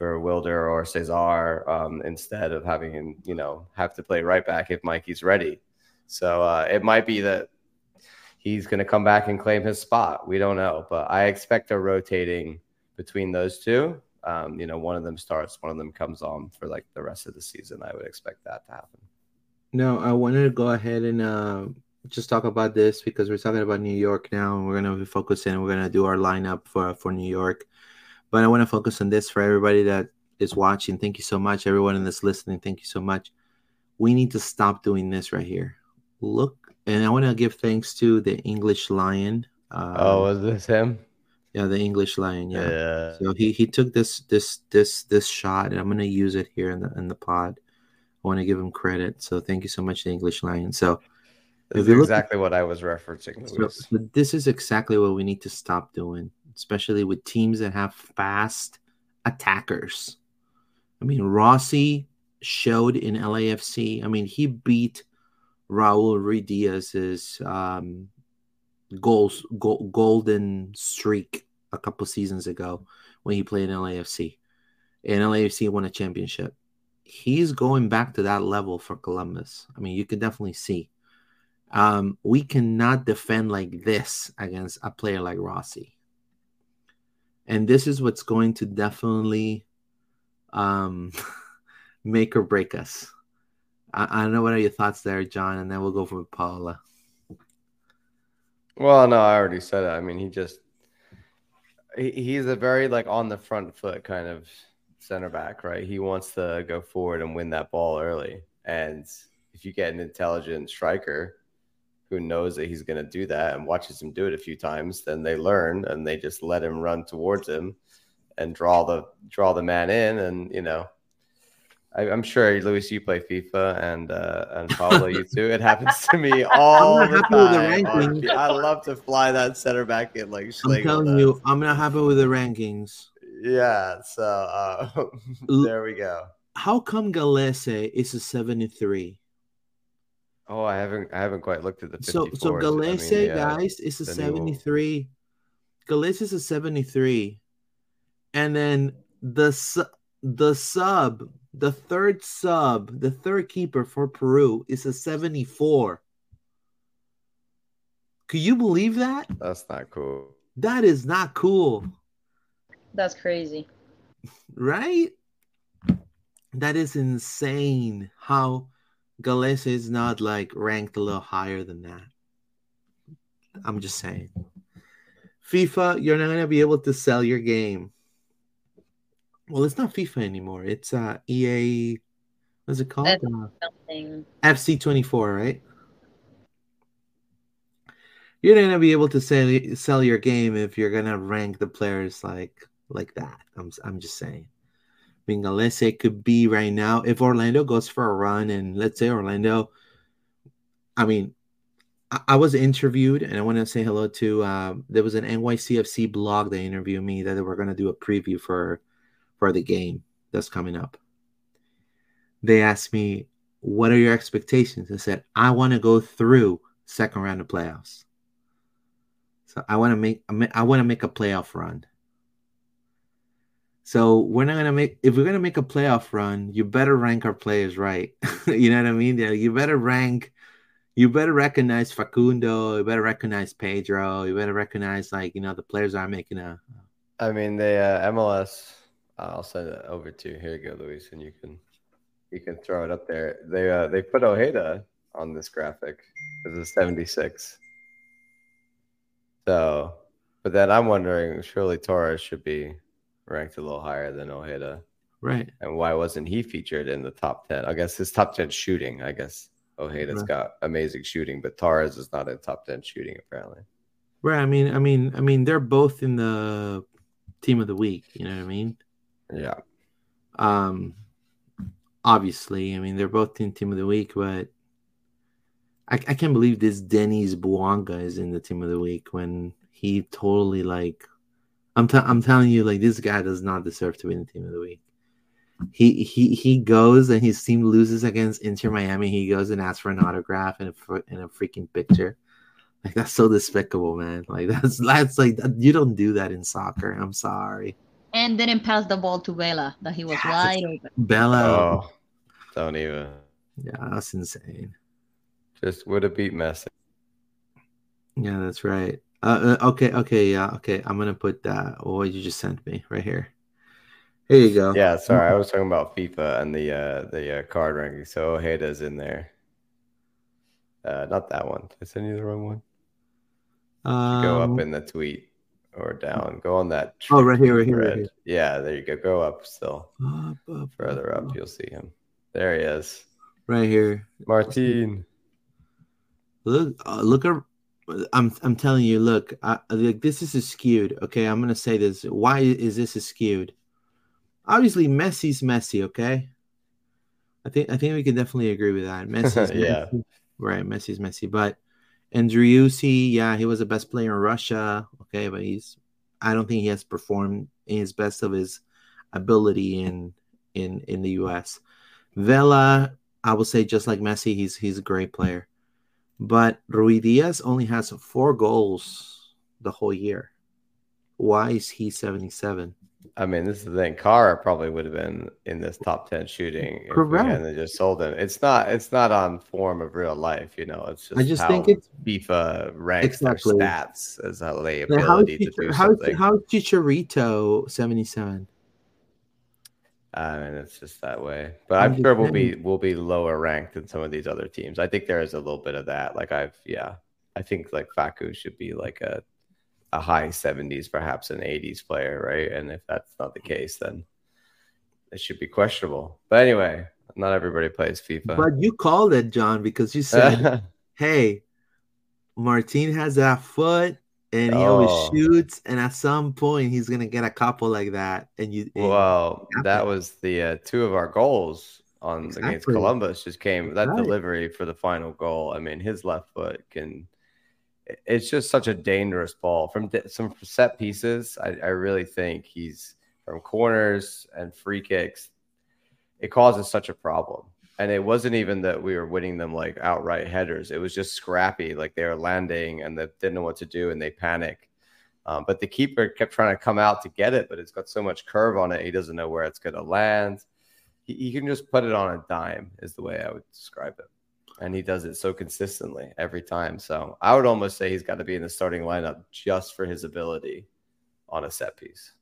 for Wilder or Cesar um, instead of having him, you know, have to play right back if Mikey's ready. So uh, it might be that he's going to come back and claim his spot. We don't know, but I expect a rotating between those two. Um, you know, one of them starts, one of them comes on for like the rest of the season. I would expect that to happen. No, I wanted to go ahead and uh, just talk about this because we're talking about New York now, and we're going to be focusing. We're going to do our lineup for for New York, but I want to focus on this for everybody that is watching. Thank you so much, everyone that's listening. Thank you so much. We need to stop doing this right here. Look and I want to give thanks to the English Lion Uh, oh, was this him? yeah, the English Lion. Yeah. yeah. So he he took this this this this shot, and I'm gonna use it here in the in the pod. I want to give him credit. So thank you so much, the English Lion. So This if is you look- exactly what I was referencing, So, so this is exactly what we need to stop doing, especially with teams that have fast attackers. I mean, Rossi showed in LAFC. I mean, he beat Raúl Ruidíaz's um, goals go, golden streak a couple seasons ago when he played in LAFC, and LAFC won a championship. He's going back to that level for Columbus. I mean, you can definitely see. Um, we cannot defend like this against a player like Rossi. And this is what's going to definitely um, make or break us. I, I don't know what are your thoughts there, John, and then we'll go for Paula. Well, no, I already said it. I mean, he just he, he's a very like on the front foot kind of center back, right? He wants to go forward and win that ball early. And if you get an intelligent striker who knows that he's going to do that and watches him do it a few times, then they learn and they just let him run towards him and draw the draw the man in. And you know, I, I'm sure Luis, you play FIFA and uh, and Pablo, you too. It happens to me all not the happy with the time. rankings. I love to fly that center back in like I'm telling does. you, I'm not happy with the rankings. Yeah, so uh, there we go. How come Gallese is a 73? Oh, I haven't I haven't quite looked at the 54s. So so I Gallese, mean, yeah. guys, is a the new- 73. Gallese is a 73. And then the the sub, the third sub, the third keeper for Peru is a 74. Could you believe that? That's not cool. That is not cool, That's crazy. right? That is insane how Gallese is not like ranked a little higher than that. I'm just saying. FIFA, you're not gonna be able to sell your game. Well, it's not FIFA anymore. It's uh EA. What's it called? Uh, FC24, right? You're gonna be able to sell sell your game if you're gonna rank the players like like that. I'm I'm just saying. I mean, Gallese could be right now if Orlando goes for a run, and let's say Orlando. I mean, I, I was interviewed, and I want to say hello to. Um, there was an NYCFC blog that interviewed me that they were gonna do a preview for for the game that's coming up. They asked me, "What are your expectations?" I said, "I want to go through second round of playoffs." So I want to make I want to make a playoff run. So we're not gonna make if we're gonna make a playoff run, you better rank our players right. you know what I mean? Yeah, you better rank. You better recognize Facundo. You better recognize Pedro. You better recognize like you know the players are making a. I mean, the uh, MLS. I'll send it over to you. Here you go, Luis, and you can you can throw it up there. They uh, they put Ojeda on this graphic as a 76. So, but then I'm wondering, surely Torres should be ranked a little higher than Ojeda, Right. and why wasn't he featured in the top 10? I guess his top 10 shooting. I guess Ojeda's Right. got amazing shooting, but Torres is not in top 10 shooting apparently. Right. I mean, I mean, I mean, they're both in the team of the week. You know what I mean? Yeah. Um, obviously, I mean they're both in team of the week, but I, I can't believe this Denis Bouanga is in the team of the week when he totally like. I'm t- I'm telling you, like this guy does not deserve to be in the team of the week. He he he goes and his team loses against Inter Miami. He goes and asks for an autograph and a and a freaking picture. Like that's so despicable, man. Like that's that's like you don't do that in soccer. I'm sorry, And didn't pass the ball to Vela that he was Yes. wide open. Vela. Oh, don't even. Yeah, that's insane. Just would have beat Messi. Yeah, that's right. Uh, uh, okay, okay, yeah, okay. I'm gonna put that. Oh, what you just sent me right here. Here you go. Yeah, sorry, I was talking about FIFA and the uh, the uh, card ranking. So Ojeda's in there. Uh, not that one. Did I send you the wrong one? Um, Go up in the tweet or down. Go on that. Oh, right here, right here, right here. Yeah, there you go. Go up still. up, up, Further up, you'll see him. There he is. Right here. Martin. Look, uh, look I'm I'm telling you, look, I, like this is skewed. Okay, I'm gonna say this. Why is this skewed? Obviously, Messi's messy. Okay, I think I think we can definitely agree with that. Messi's Yeah. Messi. right. Messi's messy, but Andriusi, yeah, he was the best player in Russia. Okay, but he's I don't think he has performed in his best of his ability in in in the U.S. Vela, I will say just like Messi, he's he's a great player. But Ruidíaz only has four goals the whole year. Why is he 77? I mean, this is the thing. Kara probably would have been in this top ten shooting if Correct. hadn't just sold him. It's not. It's not on form of real life. You know, it's just. I just think it's FIFA ranks Exactly. their stats as a lay Now, how is ability to do Chichar- how, something. how is Chicharito 77? I mean, it's just that way. But I'm I'm sure we'll be we'll be lower ranked than some of these other teams. I think there is a little bit of that. Like I've yeah, I think like Facu should be like a a high 70s, perhaps an 80s player, right? And if that's not the case, then it should be questionable. But anyway, not everybody plays FIFA. But you called it, John, because you said, hey, Martin has that foot and he always Oh. shoots. And at some point, he's going to get a couple like that. And you, and- well, that was the uh, two of our goals on against Columbus. Just came that Right. delivery for the final goal. I mean, his left foot can. It's just such a dangerous ball from di- some set pieces. I, I really think he's from corners and free kicks. It causes such a problem, and it wasn't even that we were winning them like outright headers. It was just scrappy, like they were landing and they didn't know what to do and they panic. Um, but the keeper kept trying to come out to get it, but it's got so much curve on it, he doesn't know where it's going to land. He, he can just put it on a dime, is the way I would describe it. And he does it so consistently every time. So I would almost say he's got to be in the starting lineup just for his ability on a set piece.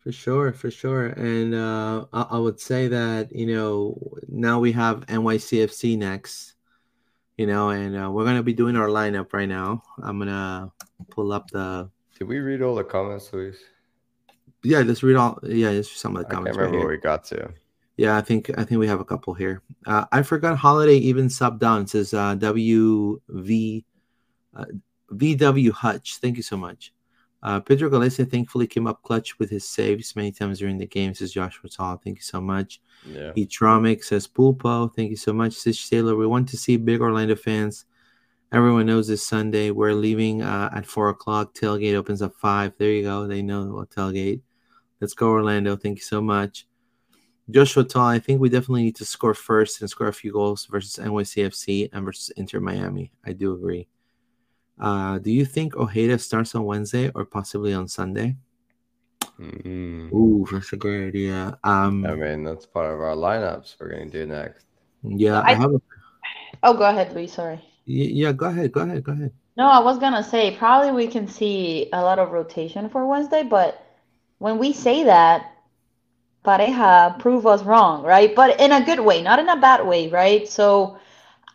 For sure, for sure. And uh, I, I would say that, you know, now we have NYCFC next, you know, and uh, we're going to be doing our lineup right now. I'm going to pull up the. Did we read all the comments, Luis? Yeah, let's read all. Yeah, read some of I the can't comments. right remember here. where we got to. Yeah, I think I think we have a couple here. Uh, I forgot Halliday even sub down. It says uh, WV uh, VW Hutch. Thank you so much. Uh, Pedro Galicia thankfully came up clutch with his saves many times during the game. Says Joshua Tall. Thank you so much. Yeah. Etromic says Pulpo. Thank you so much. Stitch Taylor. We want to see big Orlando fans. Everyone knows this Sunday. We're leaving uh, at four o'clock. Tailgate opens at five. There you go. They know what tailgate. Let's go, Orlando. Thank you so much. Joshua Tall, I think we definitely need to score first and score a few goals versus NYCFC and versus Inter Miami. I do agree. Uh, do you think Ojeda starts on Wednesday or possibly on Sunday? Mm. Ooh, that's a great idea. Um, I mean, that's part of our lineups we're going to do next. yeah, I, I- have. A, Oh, go ahead, Luis. Sorry. y- yeah, go ahead, go ahead, go ahead. No, I was gonna say probably we can see a lot of rotation for Wednesday, but when we say that, Pareja prove us wrong, right? But in a good way, not in a bad way, right? So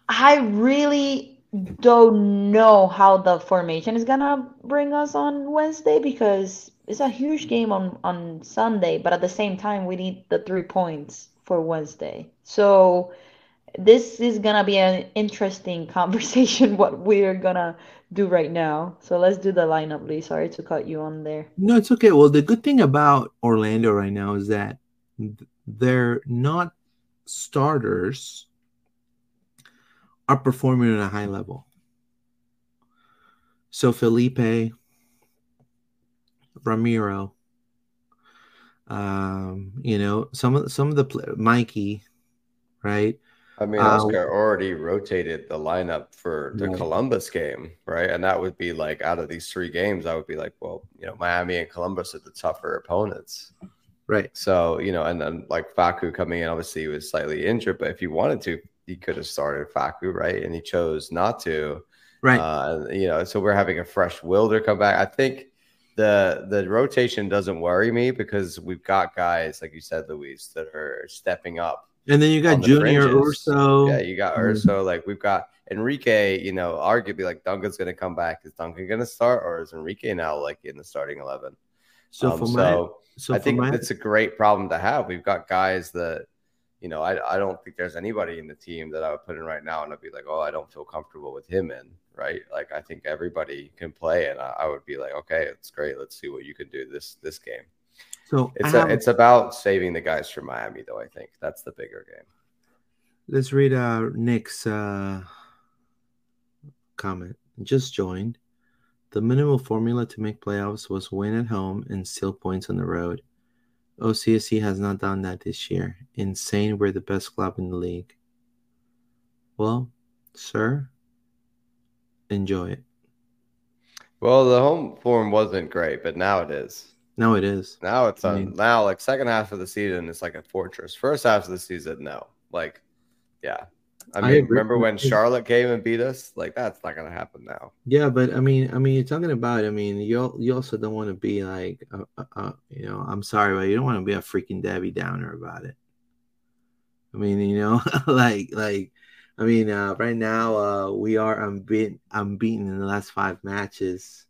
I really don't know how the formation is gonna bring us on Wednesday because it's a huge game on on Sunday, but at the same time we need the three points for Wednesday. So this is gonna be an interesting conversation what we're gonna do right now. So let's do the lineup, Lee. Sorry to cut you on there. No, it's okay. Well, the good thing about Orlando right now is that th- they're not starters are performing at a high level. So Felipe, Ramiro, um, you know, some of some of the Mikey, right? I mean, Uh, Oscar already rotated the lineup for the Right. Columbus game, right? And that would be like out of these three games, I would be like, well, you know, Miami and Columbus are the tougher opponents. Right. So, you know, and then like Facu coming in, obviously he was slightly injured, but if he wanted to, he could have started Facu, right? And he chose not to. Right. Uh, you know, so we're having a fresh Wilder come back. I think the the rotation doesn't worry me because we've got guys, like you said, Luis, that are stepping up and then you got Junior. Urso. Yeah, you got Mhm. Urso. Like we've got Enrique. You know, arguably like Duncan's going to come back. Is Duncan going to start, or is Enrique now like in the starting eleven? So Um, for my so so I think my it's a great problem to have. We've got guys that you know, I, I don't think there's anybody in the team that I would put in right now and I'd be like, oh, I don't feel comfortable with him in, right? Like I think everybody can play, and I, I would be like, okay, it's great. Let's see what you can do this this game. So It's a, it's about saving the guys from Miami, though. I think that's the bigger game. let's read uh, Nick's uh, comment. Just joined. The minimal formula to make playoffs was win at home and steal points on the road. OCSC has not done that this year. Insane, we're the best club in the league. Well, sir, enjoy it. Well, the home form wasn't great, but now it is. No, it is. Now it's I mean- now, like second half of the season, it's like a fortress. First half of the season, no. Like, yeah. I I mean, agree. remember when Charlotte came and beat us? Like, that's not gonna happen now. Yeah, but I mean, I mean, you're talking about. I mean, you you also don't want to be like, uh, uh, uh, you know, I'm sorry, but you don't want to be a freaking Debbie Downer about it. I mean, you know, like like, I mean, uh, right now uh, we are unbeaten, unbeaten in the last five matches.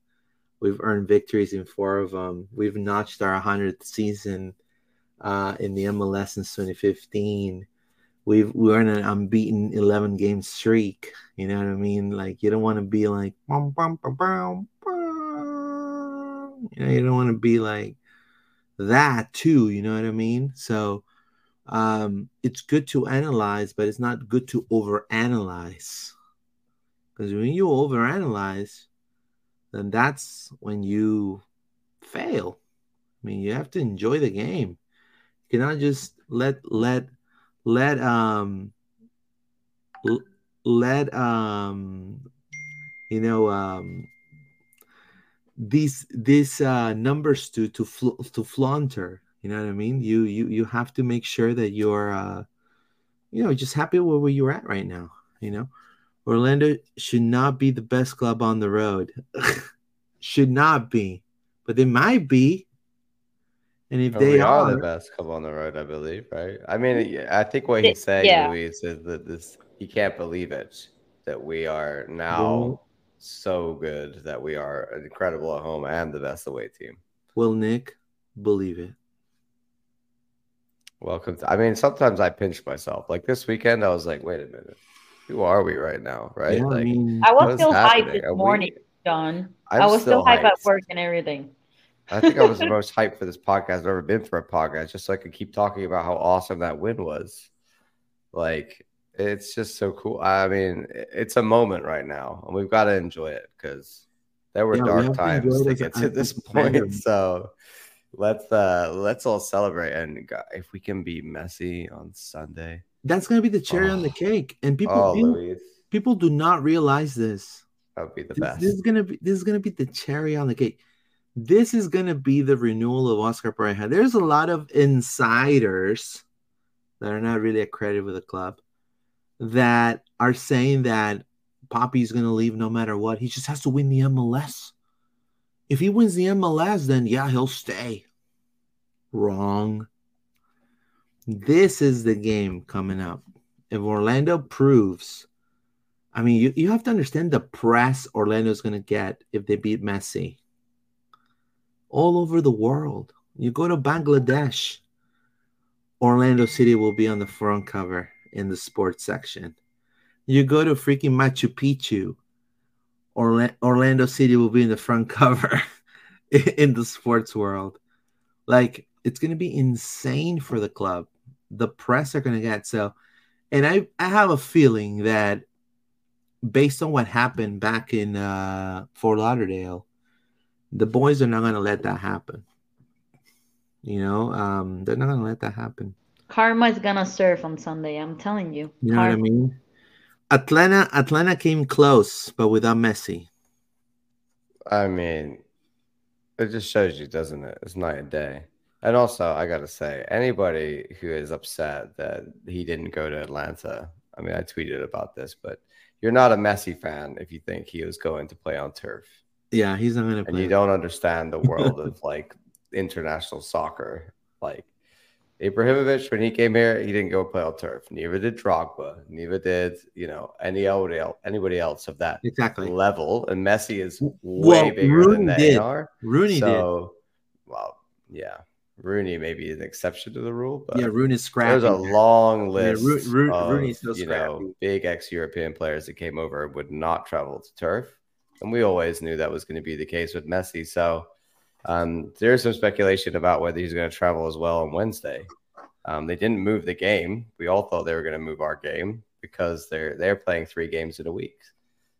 We've earned victories in four of them. We've notched our hundredth season uh, in the MLS since 2015. We've we're in an unbeaten 11 game streak. You know what I mean? Like you don't want to be like bum, bum, bum, bum, bum. you know, you don't want to be like that too, you know what I mean? So um it's good to analyze, but it's not good to overanalyze. Because when you overanalyze, then that's when you fail. I mean, you have to enjoy the game. You cannot just let let let um let um you know um these these uh numbers to to fl- to flaunter you know what i mean you you you have to make sure that you're uh you know just happy with where you're at right now you know orlando should not be the best club on the road should not be but they might be and if But they we are, are, the best club on the road, I believe, right? I mean, mm. I think what Y- he's saying, yeah. Luis, is that this he can't believe it that we are now Well- so good that we are incredible at home and the best away team. will nick believe it Welcome. To, I mean, sometimes I pinch myself. Like this weekend, I was like, wait a minute, who are we right now? Right? Yeah, I like, mean, I was is still hyped this Are we- morning, John. I'm I was still hyped at work and everything. I think I was the most hyped for this podcast I've ever been for a podcast, just so I could keep talking about how awesome that win was. Like, it's just so cool. I mean, it's a moment right now, and we've got to enjoy it because there were Yeah, dark have to times enjoy to get to this as a fandom. point. So let's uh let's all celebrate, and if we can be messy on Sunday. That's gonna be the cherry on the Oh. cake, and people oh, do, people do not realize this. that would be the This, best. this is gonna be this is gonna be the cherry on the cake. This is gonna be the renewal of Oscar Pareja. There's a lot of insiders that are not really accredited with the club that are saying that Poppy's gonna leave no matter what. He just has to win the MLS. If he wins the MLS, then yeah, he'll stay. Wrong. This is the game coming up. If Orlando proves, I mean, you, you have to understand the press Orlando's going to get if they beat Messi. All over the world. You go to Bangladesh, Orlando City will be on the front cover in the sports section. You go to freaking Machu Picchu, Orla- Orlando City will be in the front cover in the sports world. Like, it's going to be insane for the club. The press are going to get so. And I, I have a feeling that based on what happened back in uh, Fort Lauderdale, the boys are not going to let that happen. You know, um, they're not going to let that happen. Karma is gonna surf on Sunday. I'm telling you. You know what I mean? Atlanta, Atlanta came close, but without Messi. I mean, it just shows you, doesn't it? It's night and day. And also, I got to say, anybody who is upset that he didn't go to Atlanta, I mean, I tweeted about this, but you're not a Messi fan if you think he was going to play on turf. Yeah, he's not going to And you don't understand the world of like international soccer. Like Ibrahimovic, when he came here, he didn't go play on turf. Neither did Drogba. Neither did, you know, anybody else, anybody else of that exactly. level. And Messi is way Well, bigger Rooney than they did. are. Rooney did. well, yeah. Rooney may be an exception to the rule, but yeah, Rooney is scrappy. there's a long list Ro- Ro- of Rooney's so you know big ex-European players that came over would not travel to turf, and we always knew that was going to be the case with Messi. So um, there's some speculation about whether he's going to travel as well on Wednesday. Um, they didn't move the game. We all thought they were going to move our game because they're they're playing three games in a week.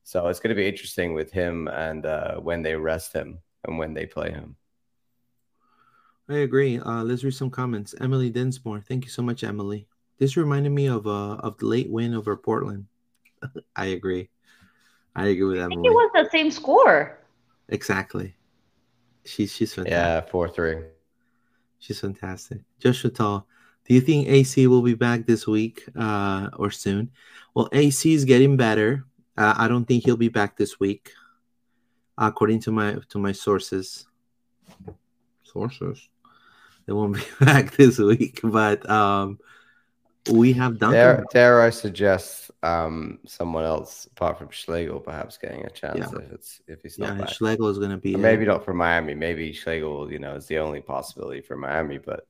So it's going to be interesting with him and uh, when they rest him and when they play him. I agree. Uh, let's read some comments. Emily Dinsmore, thank you so much, Emily. This reminded me of uh of the late win over Portland. I agree. I agree with I think Emily. it was the same score. Exactly. She's she's fantastic. Yeah, four three. She's fantastic. Joshua Tall, do you think AC will be back this week uh, or soon? Well, AC is getting better. Uh, I don't think he'll be back this week, according to my to my sources. Sources, they won't be back this week, but um, we have Duncan. Dare, dare I suggest um, someone else apart from Schlegel perhaps getting a chance Yeah. if it's if he's yeah, not back. Schlegel is going to be uh, maybe not for Miami. Maybe Schlegel, you know, is the only possibility for Miami. But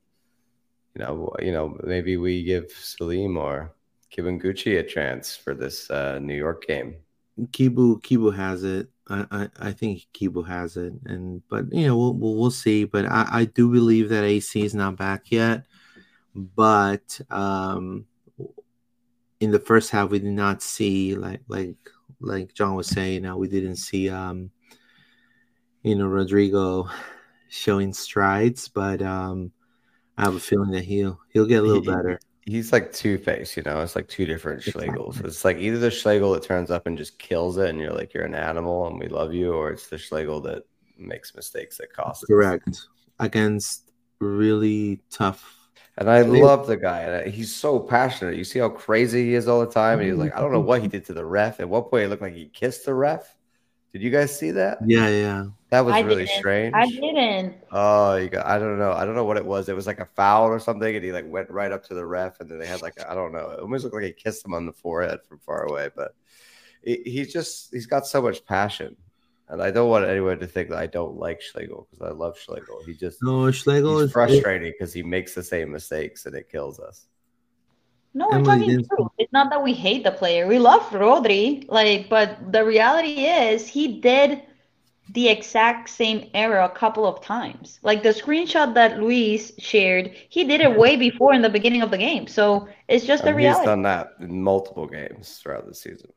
you know, you know, maybe we give Salim or Kibanguchi a chance for this uh, New York game. Kibu Kibu has it. I, I, I think Kibu has it, and but you know we'll we'll, we'll see. But I, I do believe that AC is not back yet. But um, in the first half, we did not see like like like John was saying. Uh, we didn't see um, you know Rodrigo showing strides, but um, I have a feeling that he'll he'll get a little better. He's like two faced, you know. It's like two different. Schlegels. It's like either the Schlegel that turns up and just kills it, and you're like you're an animal and we love you, or it's the Schlegel that makes mistakes that cost. us. Correct against really tough And I Schlegel- love the guy. He's so passionate. You see how crazy he is all the time. And he's like, I don't know mm-hmm. what he did to the ref. At what point, it looked like he kissed the ref. Did you guys see that? Yeah, yeah. That was I really didn't. strange. I didn't. Oh, you got. I don't know. I don't know what it was. It was like a foul or something, and he like went right up to the ref, and then they had like I don't know. It almost looked like he kissed him on the forehead from far away. But he, he's just he's got so much passion, and I don't want anyone to think that I don't like Schlegel because I love Schlegel. He just No, Schlegel he's is frustrating because he makes the same mistakes and it kills us. No, we're Emily talking didn't- truth. It's not that we hate the player. We love Rodri, like, but the reality is he did the exact same error a couple of times. Like the screenshot that Luis shared, he did it way before in the beginning of the game. So it's just the reality. he's done that in multiple games throughout the season.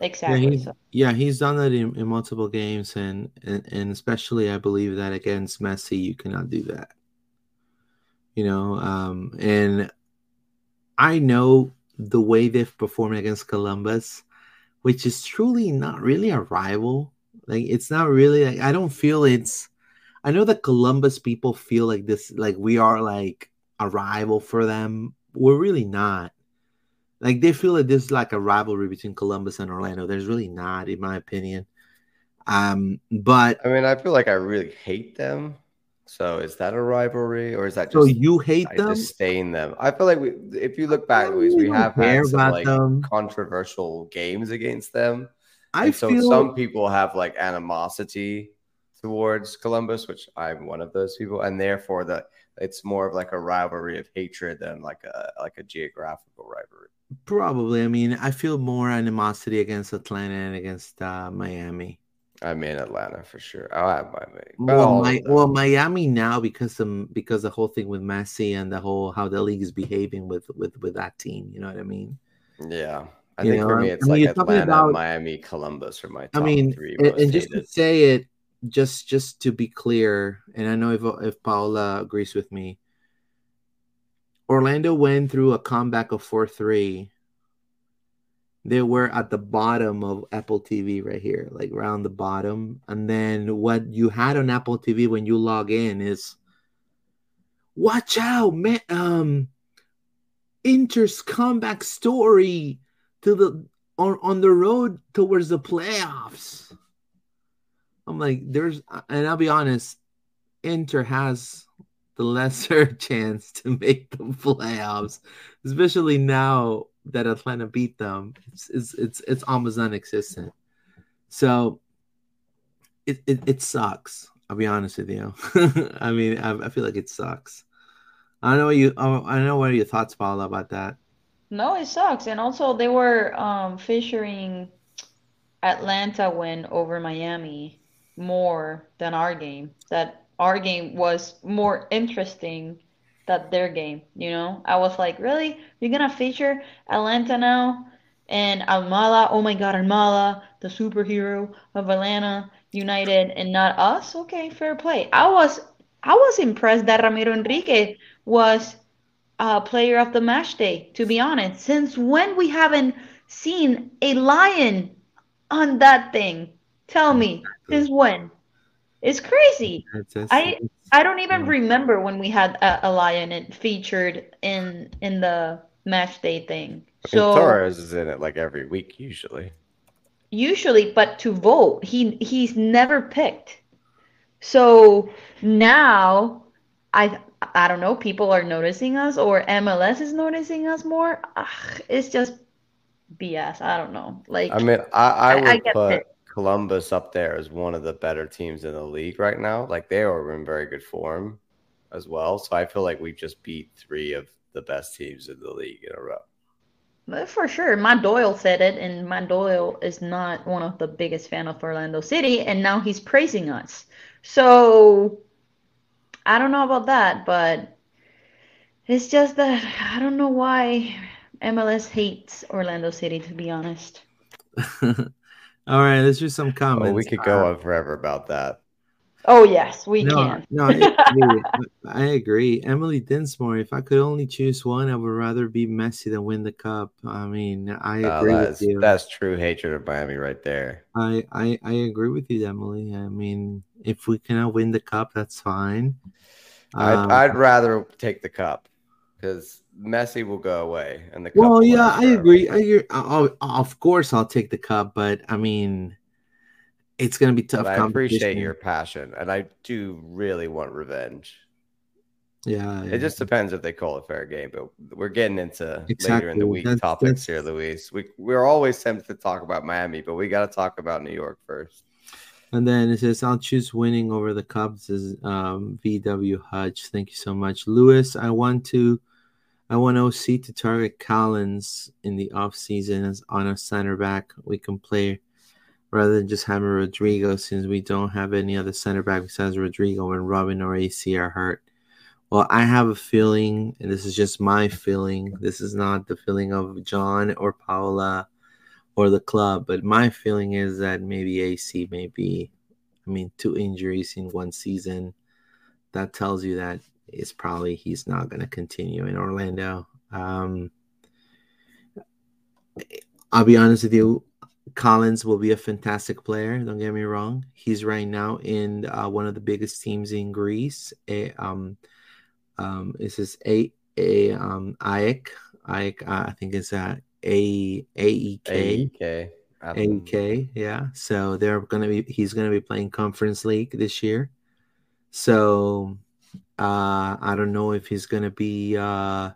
Exactly. Yeah, he's, so. yeah, he's done that in, in multiple games, and, and and especially I believe that against Messi, you cannot do that. You know, um, and I know the way they've performed against Columbus, which is truly not really a rival. Like it's not really. Like, I don't feel it's. I know that Columbus people feel like this, like we are like a rival for them. We're really not. Like they feel like this is like a rivalry between Columbus and Orlando. There's really not, in my opinion. Um, but I mean, I feel like I really hate them. So is that a rivalry or is that just so you hate I them? disdain them? I feel like we, if you look back, Luis, we have had some like them. controversial games against them. I and so feel some people have like animosity towards Columbus, which I'm one of those people, and therefore that it's more of like a rivalry of hatred than like a like a geographical rivalry. probably. I mean, I feel more animosity against Atlanta and against uh, Miami. I'm in Atlanta for sure. I'll have Miami. Well, my, well, Miami now because um because the whole thing with Messi and the whole how the league is behaving with with with that team. You know what I mean? Yeah. I You think for know, me, I it's mean, like Atlanta, about- Miami, Columbus are my I top mean, three and, and just to say it, just just to be clear, and I know if if Paula agrees with me, Orlando went through a comeback of four three. They were at the bottom of Apple TV right here, like around the bottom, and then what you had on Apple TV when you log in is, watch out, man! Um, Inter's comeback story to the on on the road towards the playoffs. I'm like, there's, and I'll be honest, Inter has the lesser chance to make the playoffs, especially now that Atlanta beat them. It's it's it's, it's almost non-existent. So it, it it sucks. I'll be honest with you. I mean, I, I, feel like it sucks. I don't know what you. I know what are your thoughts, Paula, about that. No, it sucks, and also they were um, featuring Atlanta win over Miami more than our game. That our game was more interesting than their game. You know, I was like, really, you're gonna feature Atlanta now? And Almada, oh my God, Almada, the superhero of Atlanta United, and not us. Okay, fair play. I was I was impressed that Ramiro Enrique was a player of the match day. To be honest, since when we haven't seen a lion on that thing? Tell me, since when? It's crazy. It's, it's, I I don't even remember when we had a, a lion it featured in in the match day thing. So Torres is in it like every week usually. Usually, but to vote, he he's never picked. So now I I don't know, people are noticing us or MLS is noticing us more. Ugh, it's just BS. I don't know. Like I mean, I, I would I put Columbus up there is one of the better teams in the league right now. Like they are in very good form as well. So I feel like we've just beat three of the best teams in the league in a row. For sure. My Doyle said it, and Matt Doyle is not one of the biggest fan of Orlando City, and now he's praising us. So I don't know about that, but it's just that I don't know why MLS hates Orlando City, to be honest. All right, let's do some comments. Oh, we could go uh, on forever about that. Oh yes, we no, can. no, I agree. I agree. Emily Dinsmore. If I could only choose one, I would rather be Messi than win the cup. I mean, I oh, agree with you. That's true hatred of Miami right there. I, I I agree with you, Emily. I mean, if we cannot win the cup, that's fine. I'd, um, I'd rather take the cup because Messi will go away, and the well, yeah, I agree. I agree. I'll, of course, I'll take the cup, but I mean it's going to be tough. I appreciate your passion, and I do really want revenge. Yeah, yeah, it just depends if they call it fair game, but we're getting into exactly. later in the week that's, topics that's... here, Luis. We we're always tempted to talk about Miami, but we got to talk about New York first. And then it says, "I'll choose winning over the Cubs." Is um, VW Hutch? Thank you so much, Lewis. I want to, I want OC to target Collins in the off season as on a center back. We can play rather than just having Rodrigo since we don't have any other center back besides Rodrigo when Robin or AC are hurt. Well, I have a feeling, and this is just my feeling. This is not the feeling of John or Paula or the club, but my feeling is that maybe AC may be, I mean, two injuries in one season. That tells you that it's probably he's not going to continue in Orlando. Um, I'll be honest with you. Collins will be a fantastic player. Don't get me wrong. He's right now in uh, one of the biggest teams in Greece. A, um, um, this is a a um AEK. AEK. Uh, I think it's uh, a AEK. AEK. AEK. Yeah. So they're gonna be. He's gonna be playing Conference League this year. So uh, I don't know if he's gonna be. Uh,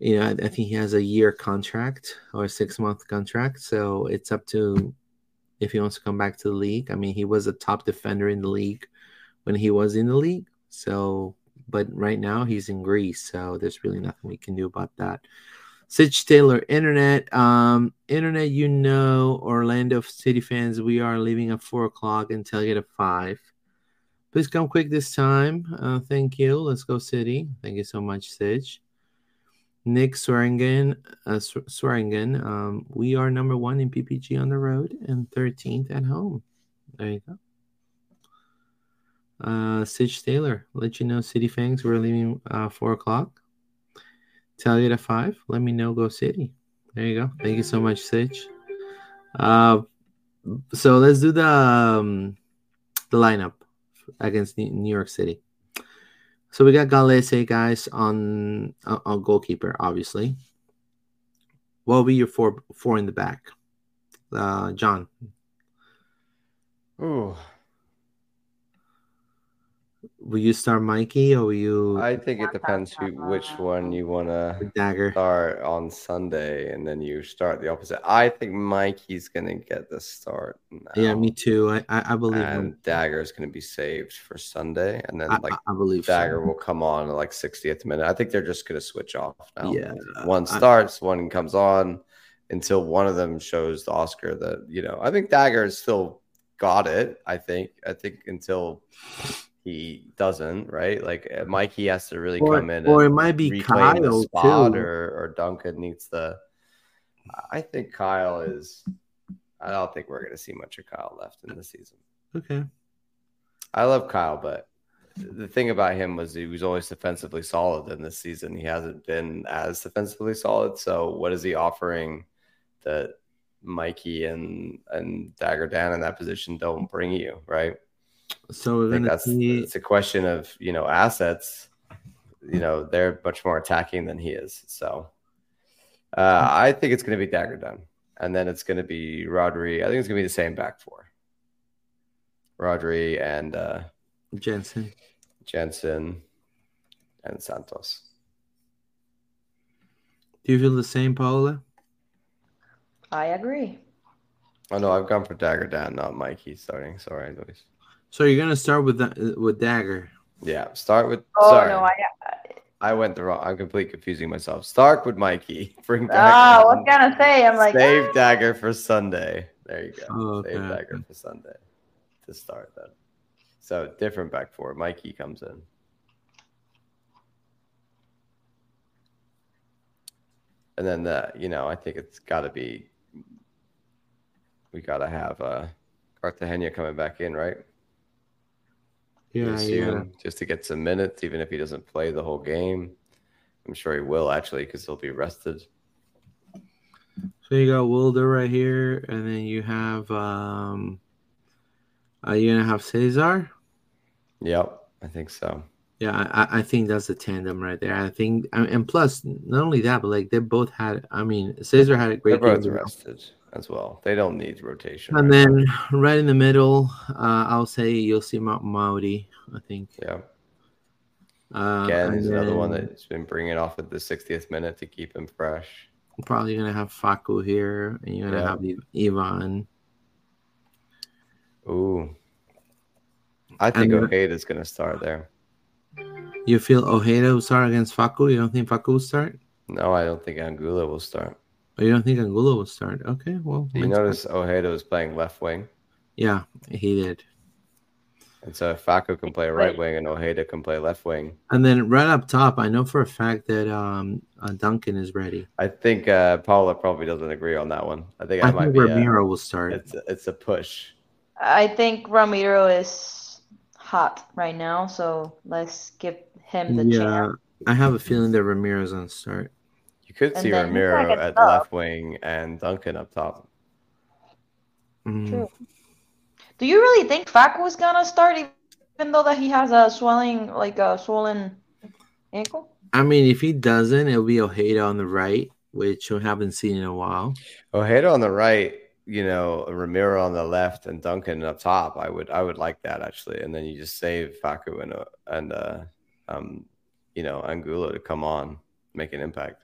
you know, I, I think he has a year contract or a six month contract. So it's up to if he wants to come back to the league. I mean, he was a top defender in the league when he was in the league. So, but right now he's in Greece. So there's really nothing we can do about that. Sitch Taylor, internet, um, internet, you know, Orlando City fans, we are leaving at four o'clock and tailgate at five. Please come quick this time. Uh, thank you. Let's go, City. Thank you so much, Sitch. Nick Swearingen, uh, Swearingen. Um, we are number one in PPG on the road and 13th at home. There you go. Uh, Sitch Taylor, let you know City Fangs, we're leaving uh, 4 o'clock. Tell you at 5. Let me know, go City. There you go. Thank you so much, Sitch. Uh, so let's do the um, the lineup against New York City. So we got Gallese, guys on uh, on goalkeeper, obviously. What will be your four four in the back? Uh, John. Ooh. Will you start Mikey or will you I think it depends who, which one you want to Dagur? start on Sunday, and then you start the opposite. I think Mikey's gonna get the start. Yeah, me too. I I, I believe him. And Dagur is gonna be saved for Sunday, and then I, like I- I believe so. Dagur will come on at like 60th minute. I think they're just gonna switch off now. Yeah, one I- starts, one comes on until one of them shows the Oscar that you know. I think Dagur has still got it. I think. I think until he doesn't, right? Like uh, Mikey has to really Or, come in or it might be Kyle spot, too. or or Duncan needs the. I think Kyle is. I don't think we're going to see much of Kyle left in the season. Okay. I love Kyle, but the thing about him was he was always defensively solid. in this season, he hasn't been as defensively solid. So, what is he offering that Mikey and and Dagur Dan in that position don't bring you? Right. So we're I think that's see. it's a question of you know assets. You know they're much more attacking than he is. So, uh, I think it's going to be Dagur Dan, and then it's going to be Rodri. I think it's going to be the same back four. Rodri and. uh Jansen. Jansen, and Santos. Do you feel the same, Paula? I agree. Oh no, I've gone for Dagur Dan, not Mikey starting. Sorry, Luis. So you're gonna start with that with Dagur. Yeah, start with. Oh sorry, no, I I went the wrong. I'm completely confusing myself. Start with Mikey. Bring Dagur. ah, I was in. gonna say I'm like Save ah. Dagur for Sunday. There you go. Oh, Save. Dagur for Sunday to start then. So different back four. Mikey comes in. And then the, you know, I think it's got to be. We got to have uh, Cartagena coming back in, right? Yeah, yeah. just to get some minutes, even if he doesn't play the whole game. I'm sure he will actually, because he'll be rested. So you got Wilder right here, and then you have um. Are you gonna have Cesar? Yep, I think so. Yeah, I, I- think that's a tandem right there. I think, and plus, not only that, but like they both had. I mean, Cesar had a great. They're both rested as well. They don't need rotation. and right then right in the middle, uh, I'll say you'll see Ma- Maudi. I think. Yeah. Uh, Again, he's another one that's been bringing off at the 60th minute to keep him fresh. probably gonna have Facu here, and you're gonna Yeah. have Ivan. Ooh. I think And- Ojeda's going to start there. You feel Ojeda will start against Facu? You don't think Facu will start? No, I don't think Angulo will start. Or you don't think Angulo will start? Okay, well, Do you makes notice Ojeda was playing left wing? Yeah, he did. And so if Facu can play right wing and Ojeda can play left wing, And then right up top, I know for a fact that um uh, Duncan is ready. I think uh, Paula probably doesn't agree on that one. I think I that might think be a, Ramiro will start. it's, it's a push. I think Ramiro is hot right now, so let's give him the Yeah, chance. I have a feeling that Ramiro's gonna start. You could And see then Ramiro not at sub. left wing and Duncan up top. Mm, True. Do you really think Facu is gonna start, even though that he has a swelling, like a swollen ankle? I mean, if he doesn't, it'll be Ojeda on the right, which we haven't seen in a while. Ojeda on the right, you know, Ramiro on the left, and Duncan up top. I would, I would like that actually. And then you just save Facu and uh, and uh, um, you know, Angulo to come on, make an impact.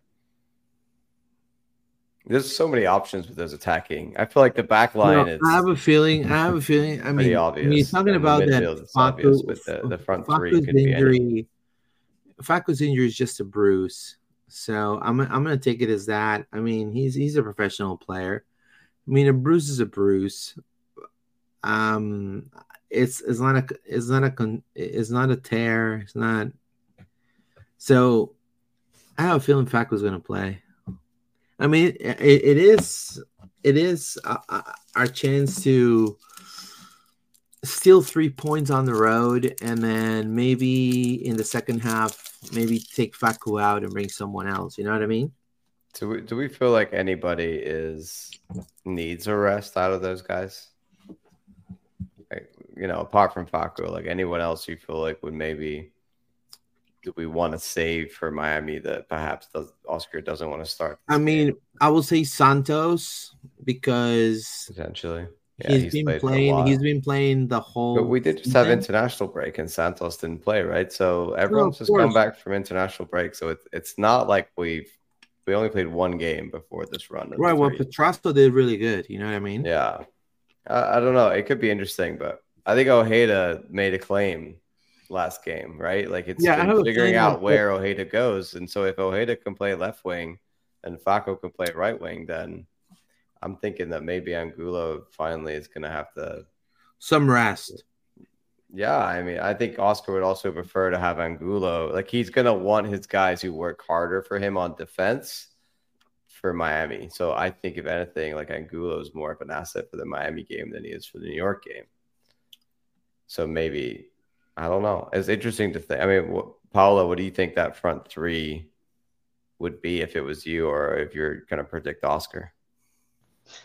There's so many options with those attacking. I feel like the back line No, is I have a feeling. I have a feeling. I mean, obvious. I mean, talking And about that, it's obvious, but the- the front three Facu's could be any- injury. Injury is just a bruise, so I'm I'm gonna take it as that. I mean, he's he's a professional player. I mean, a bruise is a bruise. Um, it's it's not a it's not a it's not a tear. It's not. So, I have a feeling Facu's gonna play. I mean, it, it, is it is uh, uh, our chance to steal three points on the road, and then maybe in the second half, maybe take Facu out and bring someone else. You know what I mean? Do we, do we feel like anybody is needs a rest out of those guys? Like, you know, apart from Facu, like anyone else you feel like would maybe do we want to save for Miami that perhaps does, Oscar doesn't want to start? I this game, mean, I will say Santos because potentially. Yeah, he's he's been played for a playing. He's been playing the whole. But we did just have international break, and Santos didn't play, right? So everyone's of just come back from international break. So it's it's not like we've we only played one game before this run. Right. Well. Petrasso did really good. You know what I mean? Yeah, I, I don't know. It could be interesting, but I think Ojeda made a claim last game, right? Like it's Yeah, figuring out that- where Ojeda goes, and so if Ojeda can play left wing and Facu can play right wing, then I'm thinking that maybe Angulo finally is going to have to. Some rest. Yeah, I mean, I think Oscar would also prefer to have Angulo. Like he's going to want his guys who work harder for him on defense for Miami. So I think if anything, like Angulo is more of an asset for the Miami game than he is for the New York game. So maybe I don't know. It's interesting to think. I mean, what, Paula, what do you think that front three would be if it was you, or if you're going to predict Oscar?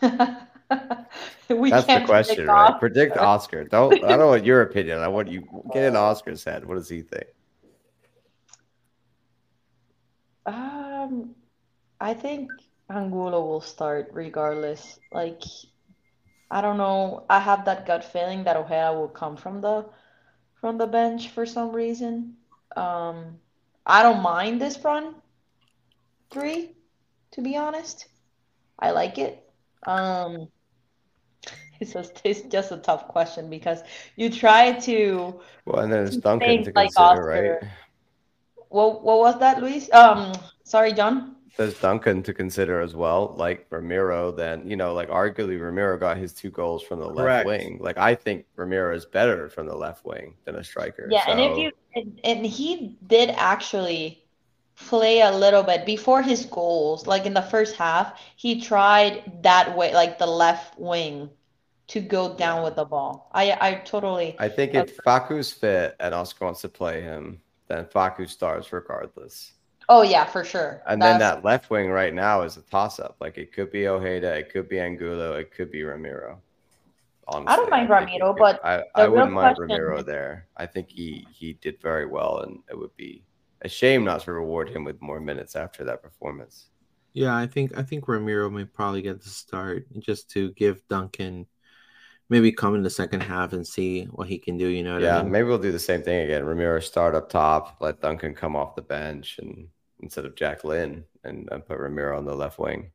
we That's the question, predict right? off- Predict Oscar. Don't. I don't know what your opinion. I want you get in Oscar's head. What does he think? Um, I think Angulo will start regardless. Like, I don't know. I have that gut feeling that Ojeda will come from the from the bench for some reason. Um, I don't mind this front three, to be honest. I like it. Um, it's just it's just a tough question because you try to Well, and then it's Duncan to like consider, right? What what was that, Luis? Um, sorry, John. There's Duncan to consider as well, like Ramiro. Then you know, like arguably Ramiro got his two goals from the left Correct. wing. Like I think Ramiro is better from the left wing than a striker. Yeah, and if you and, and he did actually play a little bit before his goals, like in the first half, he tried that way, like the left wing, to go down with the ball. I I totally I think if Facu's fit and Oscar wants to play him, then Facu starts regardless. Oh yeah, for sure. And then that left wing right now is a toss up. Like it could be Ojeda, it could be Angulo, it could be Ramiro. Honestly, I don't mind think it Ramiro, but I, I wouldn't mind question- Ramiro there. I think he he did very well, and it would be a shame not to reward him with more minutes after that performance. Yeah, I think I think Ramiro may probably get the start just to give Duncan maybe come in the second half and see what he can do. You know what Yeah, I mean? maybe we'll do the same thing again. Ramiro start up top, let Duncan come off the bench, and instead of Jack Lynn, and, and put Ramiro on the left wing.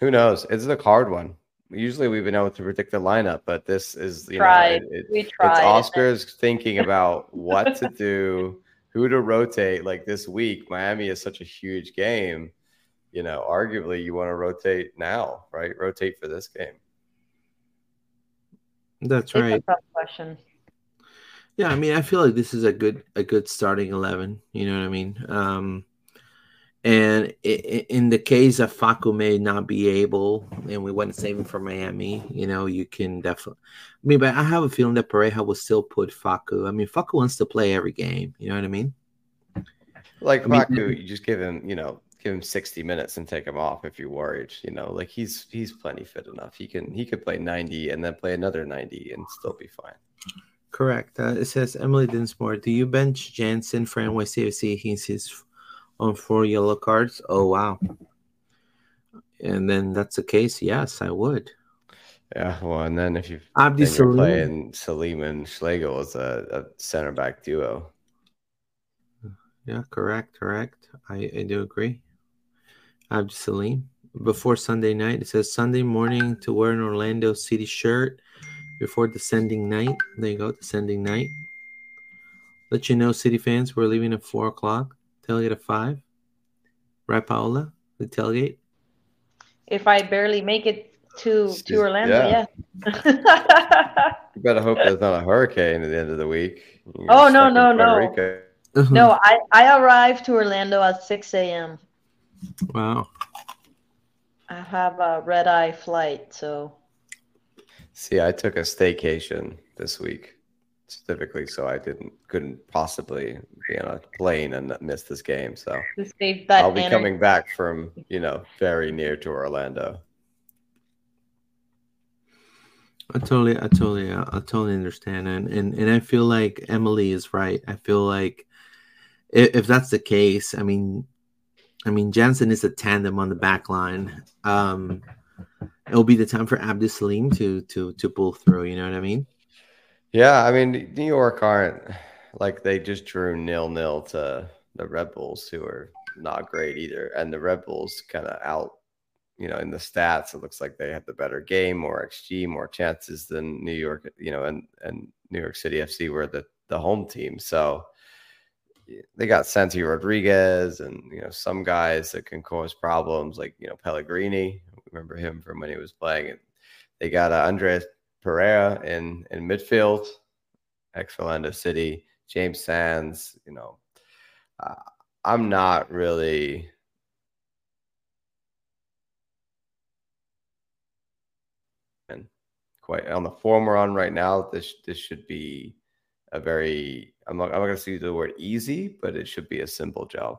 Who knows? It's a hard one. Usually we've been able to predict the lineup, but this is you Tried. know it, it- we it's tried. Oscar's thinking about what to do, who to rotate. Like this week, Miami is such a huge game. You know, arguably you want to rotate now, right? Rotate for this game. That's It's a right. tough question. Yeah, I mean, I feel like this is a good a good starting eleven. You know what I mean? Um, and in the case of Facu may not be able, and we want to save him for Miami, you know, you can definitely. I mean, but I have a feeling that Pareja will still put Facu. I mean, Facu wants to play every game. You know what I mean? Like I mean- Facu, you just give him, you know, give him 60 minutes and take him off if you're worried. You know, like he's he's plenty fit enough. He can he could play 90 and then play another 90 and still be fine. Correct. Uh, it says Emily Dinsmore. Do you bench Jansen for NYCFC? He's his on four yellow cards. Oh wow. And then that's the case. Yes, I would. Yeah, well, and then if you Abdi then you're Salim. playing Salim and Schlegel as a, a center back duo. Yeah, correct, correct. I, I do agree. Abdi Salim. Before Sunday night, it says Sunday morning to wear an Orlando City shirt before descending night. There you go, descending night. Let you know, City fans, we're leaving at four o'clock. Tailgate at five. Right, Paola? The tailgate. If I barely make it to She's- to Orlando, yeah. yeah. You better hope there's not a hurricane at the end of the week. You're Oh, no, stuck no, no. Rico. Uh-huh. no, I I arrived to Orlando at 6 a.m. Wow. I have a red eye flight, so See, I took a staycation this week specifically, so I didn't couldn't possibly be on a plane and miss this game. So save that I'll be energy. coming back from you know very near to Orlando. I totally, I totally, I totally understand, and and and I feel like Emily is right. I feel like if, if that's the case, I mean, I mean Jansen is a tandem on the back line, um, it'll be the time for Abdus Salim to to to pull through. You know what I mean? Yeah, I mean New York aren't like they just drew nil nil to the Red Bulls, who are not great either, and the Red Bulls kind of out. You know, in the stats, it looks like they had the better game, more XG, more chances than New York. You know, and and New York City FC were the the home team. So they got Santi Rodriguez and you know some guys that can cause problems, like you know Pellegrini. Remember him from when he was playing. And they got uh, Andrés Perea in in midfield, ex Orlando City. James Sands. You know, uh, I'm not really. Quite on the form we're on right now. This this should be a very I'm not, I'm not to use the word easy, but it should be a simple job.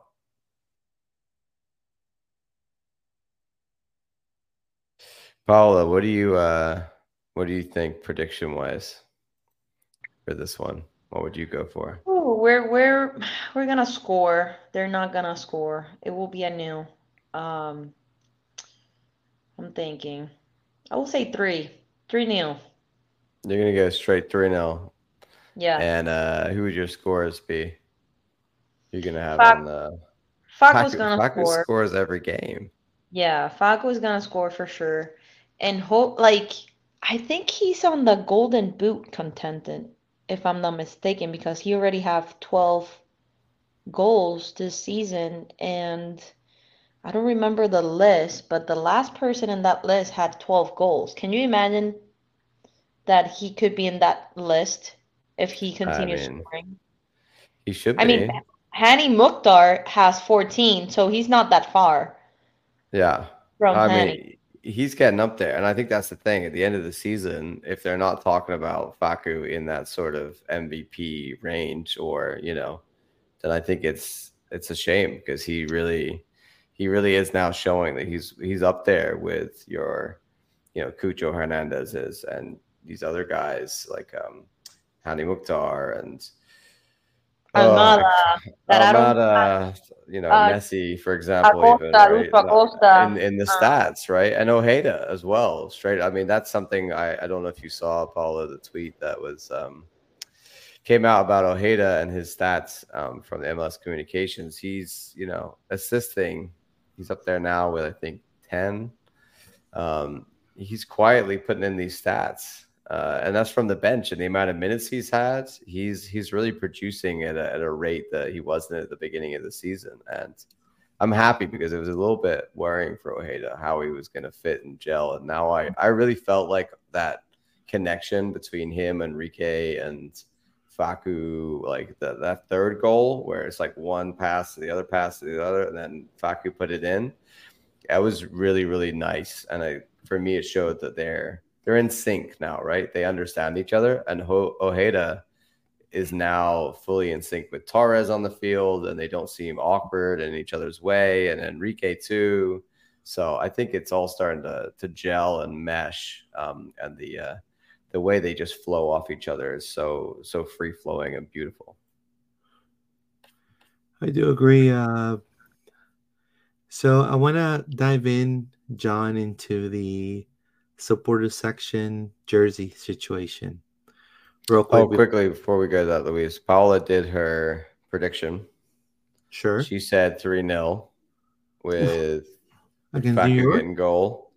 Paula, what do you uh, what do you think prediction wise for this one? What would you go for? Oh, we're we're we're gonna score. They're not gonna score. It will be a new. Um, I'm thinking. I will say three. Three nil. You're gonna go straight three nil. Yeah. And uh, who would your scores be? You're gonna have Fac- on the Facu's Facu- gonna Facu score. scores every game. Yeah, Facu's gonna score for sure. And hope like I think he's on the golden boot contented, if I'm not mistaken, because he already have 12 goals this season and I don't remember the list, but the last person in that list had 12 goals. Can you imagine that he could be in that list if he continues mean, scoring? He should be. I mean, Hani Mukhtar has 14, so he's not that far yeah. from I Hani. mean, he's getting up there, and I think that's the thing. At the end of the season, if they're not talking about Facu in that sort of MVP range, or you know, then I think it's it's a shame because he really he really is now showing that he's he's up there with your you know Cucho Hernandez's and these other guys like um Hani Mukhtar and Almada, don't- Almada, you know, uh, Messi, for example, Acosta, even right? Acosta, in, in the uh, stats, right? And Ojeda as well, straight. I mean, that's something I, I don't know if you saw, Paula, the tweet that was um, came out about Ojeda and his stats um, from the MLS Communications. He's, you know, assisting. He's up there now with I think ten. Um, he's quietly putting in these stats. Uh, and that's from the bench and the amount of minutes he's had. He's he's really producing at a, at a rate that he wasn't at the beginning of the season, and I'm happy because it was a little bit worrying for Ojeda how he was going to fit and gel. And now I I really felt like that connection between him, Enrique, and Facu, like the, that third goal where it's like one pass to the other pass to the other, and then Facu put it in. That was really really nice, and I for me it showed that they're they're in sync now, right? They understand each other, and Ho- Ojeda is now fully in sync with Torres on the field, and they don't seem awkward in each other's way, and Enrique too. So I think it's all starting to to gel and mesh, um, and the uh, the way they just flow off each other is so so free flowing and beautiful. I do agree. Uh, so I want to dive in, John, into the supporter section jersey situation. Real oh, quick. Oh, quickly before we go to that, Louise, Paula did her prediction. Sure. She said three 0 with I can do Facu yours. getting goal.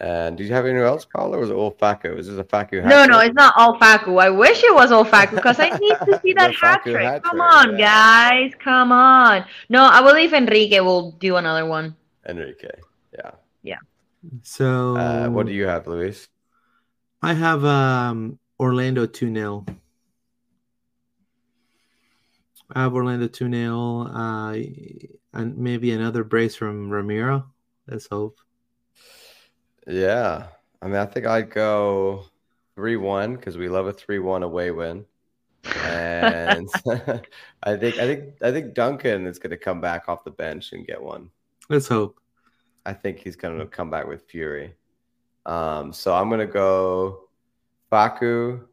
And did you have anyone else, Paula, or was it all Facu? Is this a Facu? No, no, it's not all Facu. I wish it was all Facu because I need to see that hat trick. Come on, yeah. guys. Come on. No, I believe Enrique will do another one. Enrique. Yeah. Yeah. So Uh, what do you have, Luis? I have um Orlando 2 0. I have Orlando 2 0. Uh, and maybe another brace from Ramiro. Let's hope. Yeah. I mean, I think I'd go 3 1 because we love a 3 1 away win. And I think I think I think Duncan is going to come back off the bench and get one. Let's hope. I think he's going to come back with fury. Um, so I'm going to go Facu,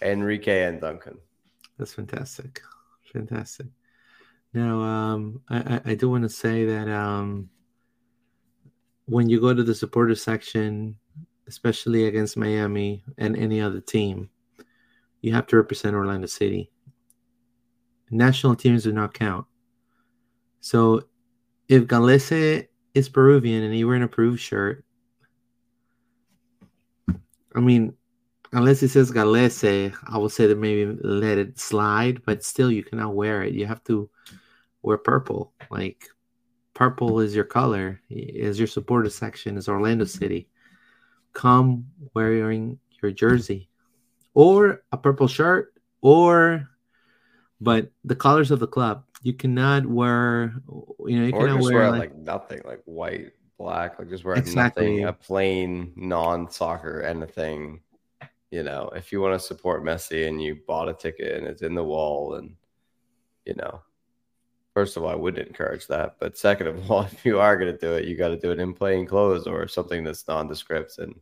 Enrique, and Duncan. That's fantastic. Fantastic. Now, um, I, I, I do want to say that um, when you go to the supporter section, especially against Miami and any other team, you have to represent Orlando City. National teams do not count. So if Gallese is Peruvian and he wear an approved shirt, I mean, unless it says Gallese, I would say that maybe let it slide, but still you cannot wear it. You have to wear purple. Like purple is your color, is your supporter section, is Orlando City. Come wearing your jersey or a purple shirt or but the colors of the club. You cannot wear you know, you or cannot wear, wear like, like nothing, like white, black, like just wear Exactly. nothing, a plain non-soccer anything. You know, if you want to support Messi and you bought a ticket and it's in the wall, and you know, first of all, I wouldn't encourage that. But second of all, if you are going to do it, you got to do it in plain clothes or something that's nondescript. And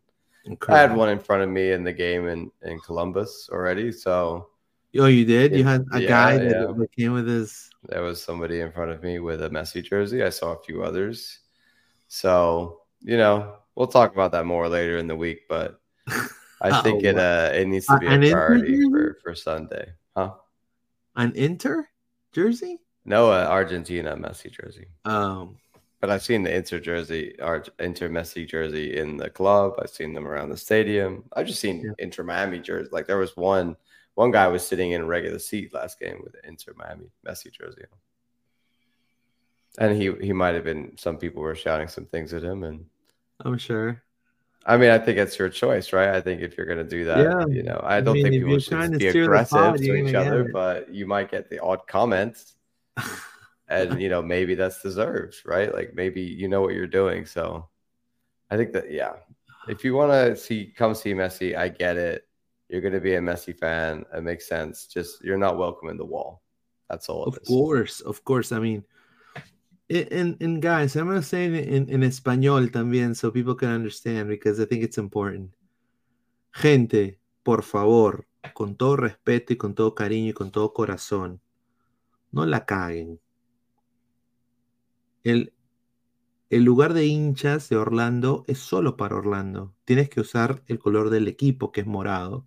I had one in front of me in the game in in Columbus already, so Oh, you did? You had a Yeah, guy that, yeah. came with his there was somebody in front of me with a Messi jersey. I saw a few others. So, you know, we'll talk about that more later in the week, but I Oh, think it uh it needs to Uh, be a priority for, for Sunday. Huh? an Inter jersey. No, uh, Argentina Messi jersey. Um, But I've seen the Inter jersey, Ar- Inter Messi jersey in the club. I've seen them around the stadium. I've just seen Yeah. Inter Miami jersey. Like there was one, one guy was sitting in a regular seat last game with Inter Miami Messi jersey on. And he he might have been. Some people were shouting some things at him, and I'm sure. I mean, I think it's your choice, right? I think if you're going to do that, Yeah. you know, I I don't mean, think people should be aggressive pod, to each other, but you might get the odd comments, and you know, maybe that's deserved, right? Like maybe you know what you're doing. So, I think that yeah, if you want to see, come see Messi, I get it. You're going to be a Messi fan. It makes sense. Just you're not welcome in the wall. That's all. Of course, of course. I mean, and and guys, I'm gonna say it in in español también, so people can understand because I think it's important. Gente, por favor, con todo respeto y con todo cariño y con todo corazón, no la caguen. El, el lugar de hinchas de Orlando es solo para Orlando. Tienes que usar el color del equipo, que es morado.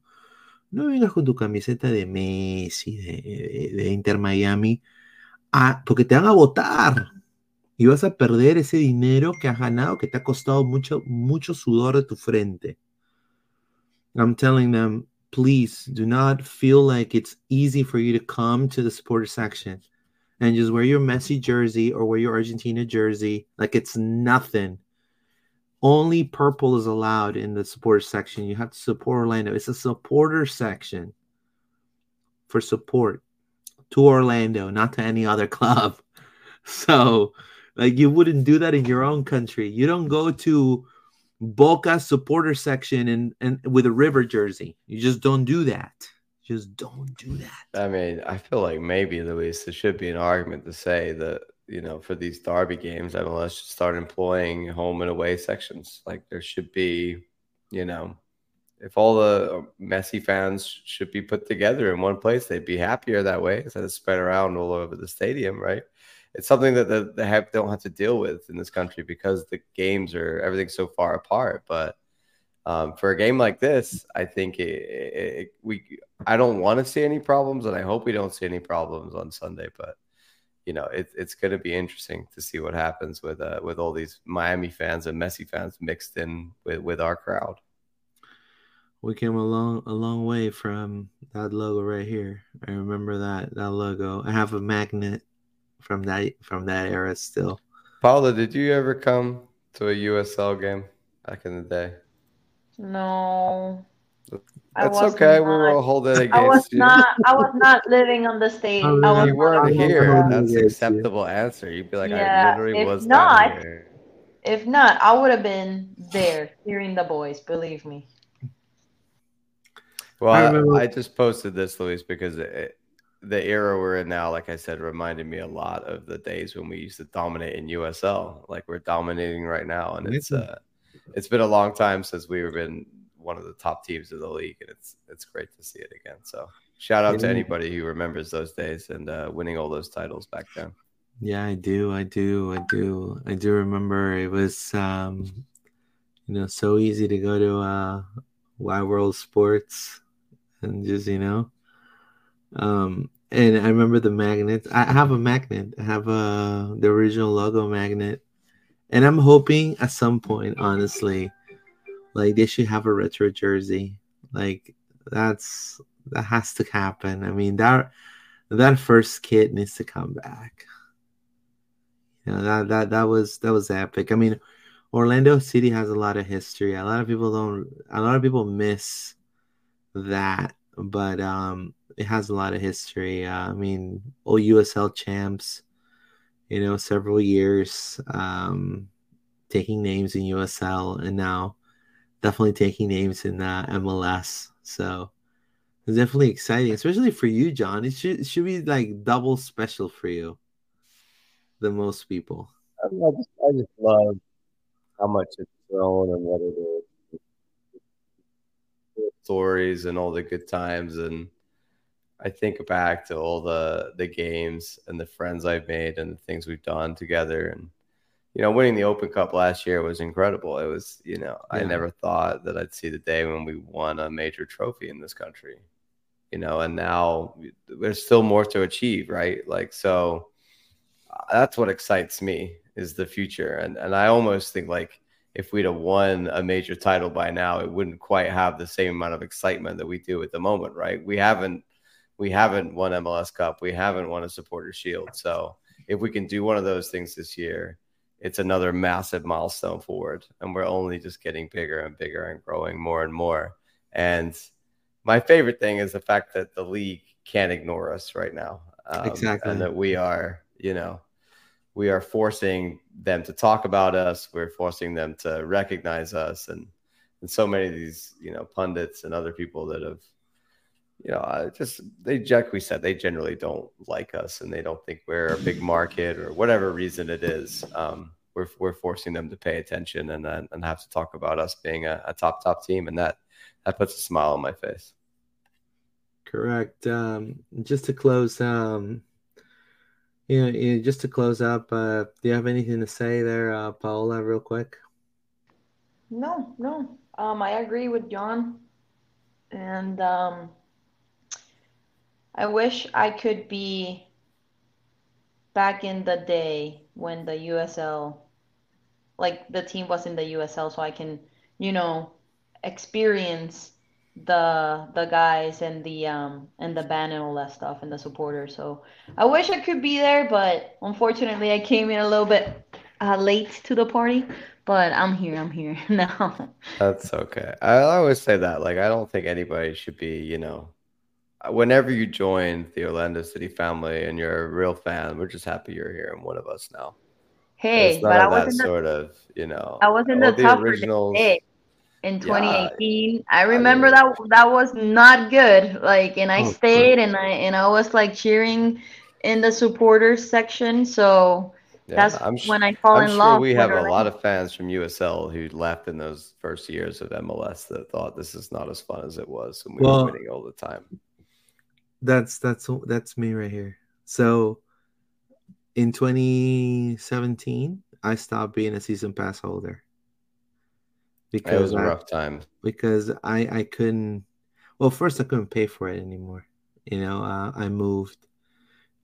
No vengas con tu camiseta de Messi, de, Inter Miami, porque te van a votar. Y vas a perder ese dinero que has ganado, que te ha costado mucho, mucho sudor de tu frente. I'm telling them, please do not feel like it's easy for you to come to the supporter section and just wear your Messi jersey or wear your Argentina jersey like it's nothing. Only purple is allowed in the supporter section. You have to support Orlando. It's a supporter section for support to Orlando, not to any other club. So, like, you wouldn't do that in your own country. You don't go to Boca supporter section and, and with a river jersey. You just don't do that. Just don't do that. I mean, I feel like maybe Luis, there should be an argument to say that you know for these derby games, MLS should start employing home and away sections. Like there should be, you know, if all the Messi fans should be put together in one place, they'd be happier that way instead of spread around all over the stadium, right? It's something that the, they have don't have to deal with in this country because the games are everything's so far apart. But um, for a game like this, I think it, it- we I don't want to see any problems, and I hope we don't see any problems on Sunday. But you know, it, it's going to be interesting to see what happens with uh, with all these Miami fans and Messi fans mixed in with with our crowd. We came a long a long way from that logo right here. I remember that that logo. I have a magnet from that from that era still. Paula, did you ever come to a USL game back in the day? No. I That's was okay. We not- will hold it I was against you. not. I was not living on the stage. I was You weren't here. road. That's Against you. acceptable answer. You'd be like, I Yeah, literally if was not- not here. If not, I would have been there hearing the boys. Believe me. Well, I I, remember- I just posted this, Luis, because it, the era we're in now, like I said, reminded me a lot of the days when we used to dominate in USL. Like we're dominating right now, and it's uh, it's been a long time since we've been one of the top teams of the league, and it's it's great to see it again. So shout out to anybody who remembers those days and uh, winning all those titles back then. Yeah, I do. I do. I do. I do remember it was um you know so easy to go to uh Wide World Sports and just, you know, um and I remember the magnets. I have a magnet. I have a the original logo magnet. And I'm hoping at some point, honestly, like they should have a retro jersey. Like that's that has to happen. I mean that that first kit needs to come back. You know that that that was that was epic. I mean, Orlando City has a lot of history. A lot of people don't. A lot of people miss that, but um, it has a lot of history. Uh, I mean, old USL champs. You know, several years um, taking names in USL, and now definitely taking names in uh, MLS. So it's definitely exciting, especially for you, John. It should it should be like double special for you than most people. I just, I just love how much it's grown and what it is. Stories and all the good times, and I think back to all the the games and the friends I've made and the things we've done together, and you know, winning the Open Cup last year was incredible. It was, you know, yeah. I never thought that I'd see the day when we won a major trophy in this country, you know, and now there's still more to achieve, right? Like, so uh, that's what excites me is the future. And, and I almost think like if we'd have won a major title by now, it wouldn't quite have the same amount of excitement that we do at the moment, right? We haven't, we haven't won MLS Cup. We haven't won a supporter shield. So if we can do one of those things this year, it's another massive milestone forward and we're only just getting bigger and bigger and growing more and more. And my favorite thing is the fact that the league can't ignore us right now um, exactly. and that we are you know we are forcing them to talk about us we're forcing them to recognize us and and so many of these you know pundits and other people that have you know, just they like we said they generally don't like us and they don't think we're a big market or whatever reason it is. Um, we're we're forcing them to pay attention and and, and have to talk about us being a, a, top top team, and that that puts a smile on my face. Correct. Um, just to close, um, you know, you know, just to close up, uh, do you have anything to say there, uh, Paola, real quick? No, no. Um, I agree with John, and um, I wish I could be back in the day when the USL, like the team was in the USL, so I can, you know, experience the the guys and the um and the band and all that stuff and the supporters. So I wish I could be there, but unfortunately I came in a little bit uh, late to the party. But I'm here. I'm here now. That's okay. I always say that. Like I don't think anybody should be, you know, whenever you join the Orlando City family and you're a real fan, we're just happy you're here and one of us now. Hey, but I was in the, sort of, you know, I was in the, top originals in 2018. Yeah, I remember I mean, that that was not good. Like, and I oh, stayed and I and I was like cheering in the supporters section. So yeah, that's I'm when I fall I'm in sure love. We have a lot of fans from USL who left in those first years of MLS that thought this is not as fun as it was, and we well, were winning all the time. That's that's that's me right here. So in 2017, I stopped being a season pass holder because it was a I, rough time. Because I I couldn't. Well, first I couldn't pay for it anymore. You know, uh, I moved.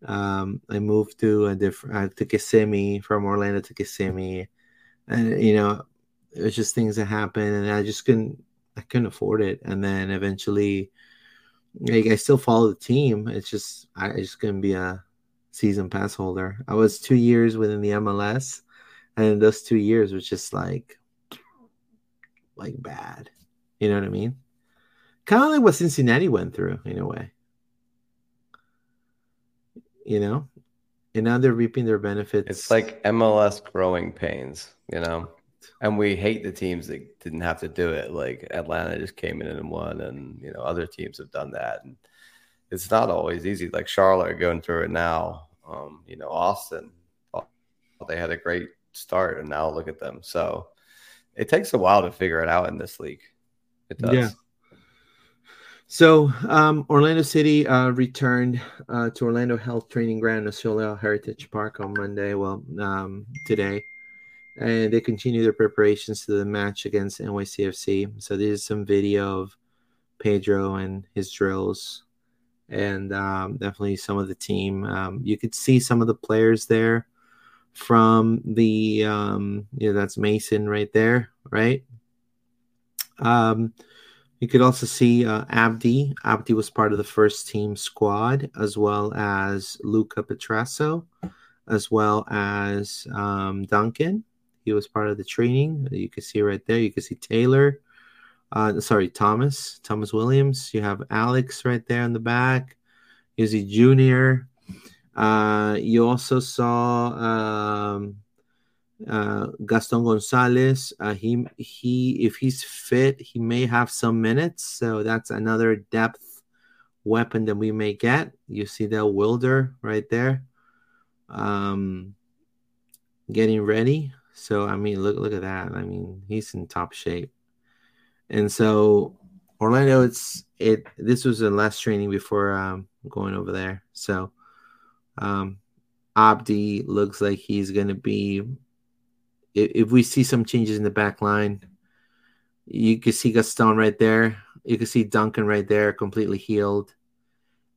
Um, I moved to a different uh, to Kissimmee from Orlando to Kissimmee, and you know, it was just things that happened, and I just couldn't. I couldn't afford it, and then eventually like, I still follow the team. It's just I just couldn't be a season pass holder. I was two years within the MLS, and those two years was just like like bad. You know what I mean? Kind of like what Cincinnati went through in a way. You know, and now they're reaping their benefits. It's like MLS growing pains. You know and we hate the teams that didn't have to do it. Like Atlanta just came in and won, and you know other teams have done that, and it's not always easy. Like Charlotte going through it now. Um, you know Austin, they had a great start, and now look at them. So it takes a while to figure it out in this league. It does. Yeah. So um, Orlando City uh, returned uh, to Orlando Health Training Ground, Osceola Heritage Park on Monday. Well, um, today, and they continue their preparations to the match against NYCFC. So this is some video of Pedro and his drills, and um, definitely some of the team. Um, you could see some of the players there from the um, yeah, that's Mason right there, right? Um, you could also see uh, Abdi. Abdi was part of the first team squad, as well as Luca Petrasso, as well as um, Duncan. He was part of the training. You can see right there. You can see Taylor. Uh, sorry, Thomas. Thomas Williams. You have Alex right there in the back. You see Junior. Uh, you also saw um, uh, Gaston Gonzalez. Uh, he he if he's fit, he may have some minutes. So that's another depth weapon that we may get. You see that Wilder right there, um, getting ready. So I mean, look look at that. I mean, he's in top shape. And so Orlando, it's it. This was the last training before um, going over there. So um, Abdi looks like he's going to be if, if we see some changes in the back line, you can see Gaston right there. You can see Duncan right there, completely healed,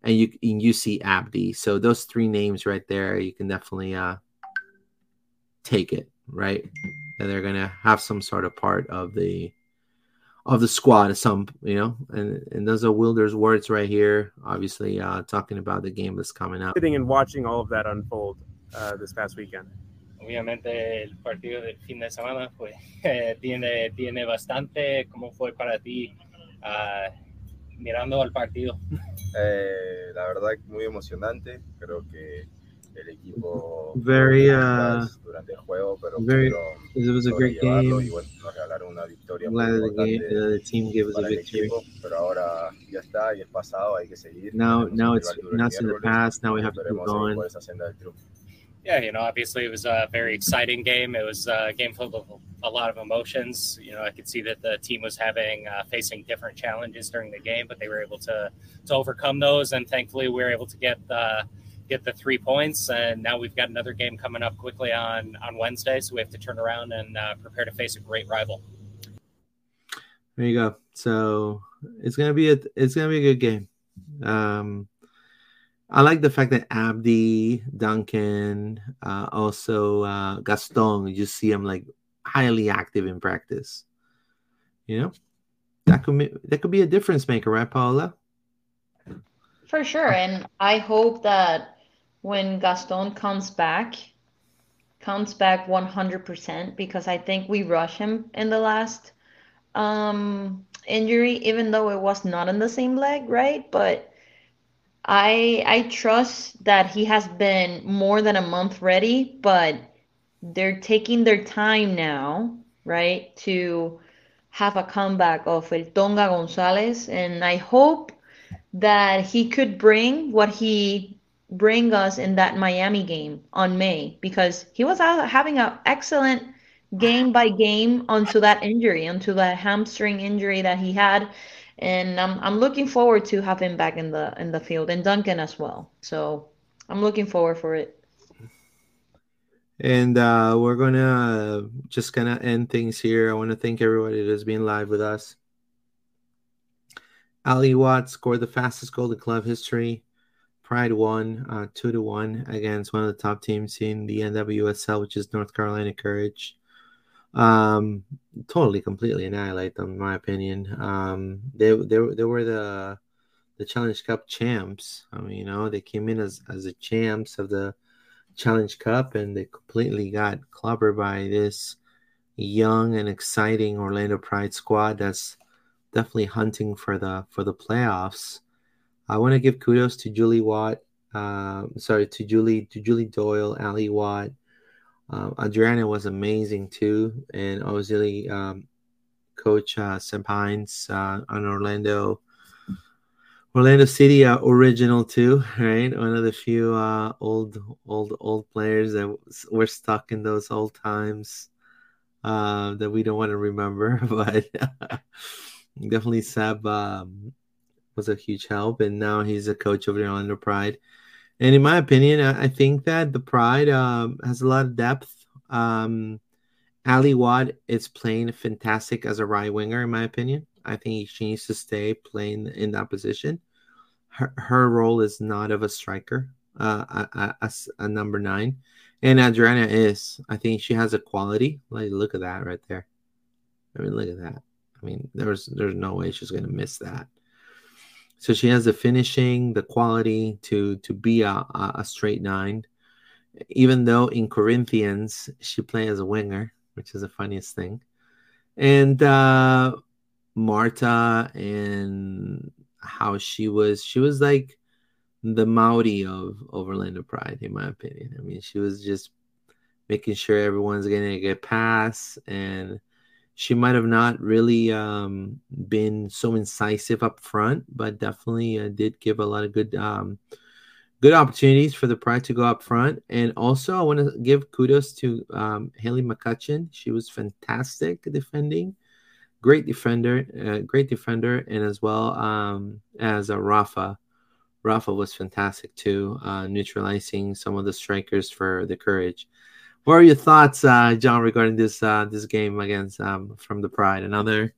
and you and you see Abdi. So those three names right there, you can definitely uh, take it right. And they're gonna have some sort of part of the of the squad. Some you know, and and those are Wilder's words right here. Obviously, uh, talking about the game that's coming up. Sitting and watching all of that unfold uh, this past weekend. obviamente el partido del fin de semana pues eh, tiene, tiene bastante. ¿Cómo fue para ti uh, mirando al partido? Eh, la verdad muy emocionante. Creo que el equipo very uh, durante el juego, pero very, it was a great game. Y bueno, nos regalaron una victoria Glad the, game, uh, the team gave us a victory. Equipo, pero ahora ya está y es pasado, hay que seguir. Now, now it's not in the past. Now we have to keep going. yeah, you know, obviously it was a very exciting game. It was a game full of a lot of emotions. You know, I could see that the team was having uh, facing different challenges during the game, but they were able to to overcome those, and thankfully we were able to get the get the three points. And now we've got another game coming up quickly on on Wednesday, so we have to turn around and uh, prepare to face a great rival. There you go. So it's gonna be a it's gonna be a good game. Um, I like the fact that Abdi, Duncan, uh, also uh, Gaston, you see him like highly active in practice. You know, that could be, that could be a difference maker, right, Paola? For sure, and I hope that when Gaston comes back, comes back 100% because I think we rush him in the last um, injury, even though it was not in the same leg, right? But I I trust that he has been more than a month ready, but they're taking their time now, right, to have a comeback of El Tonga Gonzalez, and I hope that he could bring what he bring us in that Miami game on May because he was having an excellent game by game onto that injury, onto that hamstring injury that he had and I'm I'm looking forward to have him back in the in the field and Duncan as well. So I'm looking forward for it. And uh, we're gonna just of end things here. I want to thank everybody that's been live with us. Ally Watt scored the fastest goal in club history. Pride won uh, two to one against one of the top teams in the NWSL, which is North Carolina Courage. Um totally completely annihilate them in my opinion. Um they they, they were the the challenge cup champs. I mean you know they came in as as the champs of the challenge cup and they completely got clobbered by this young and exciting orlando pride squad that's definitely hunting for the for the playoffs i want to give kudos to julie watt uh, sorry to julie to julie doyle Ally Watt um, Adriana was amazing too, and obviously um, Coach uh, Seb Hines uh, on Orlando, Orlando City uh, original too, right? One of the few uh, old, old, old players that were stuck in those old times uh, that we don't want to remember, but definitely Seb um, was a huge help, and now he's a coach of the Orlando Pride. And in my opinion, I, I think that the Pride um, has a lot of depth. Um, Ally Watt is playing fantastic as a right winger, in my opinion. I think she needs to stay playing in that position. Her, her role is not of a striker, uh, a, a, a number nine. And Adriana is. I think she has a quality. Like, look at that right there. I mean, look at that. I mean, there's there's no way she's gonna miss that. So she has the finishing, the quality to to be a, a straight nine. Even though in Corinthians she plays as a winger, which is the funniest thing. And uh Marta and how she was she was like the Mauri of, of Pride, in my opinion. I mean, she was just making sure everyone's getting a good pass, and she might have not really um, been so incisive up front, but definitely uh, did give a lot of good um, good opportunities for the Pride to go up front. And also, I want to give kudos to um, Haley McCutcheon. She was fantastic defending, great defender, uh, great defender, and as well um, as a Rafa Rafa was fantastic too, uh, neutralizing some of the strikers for the Courage. What are your thoughts, uh, John, regarding this uh, this game against um, from the Pride? Another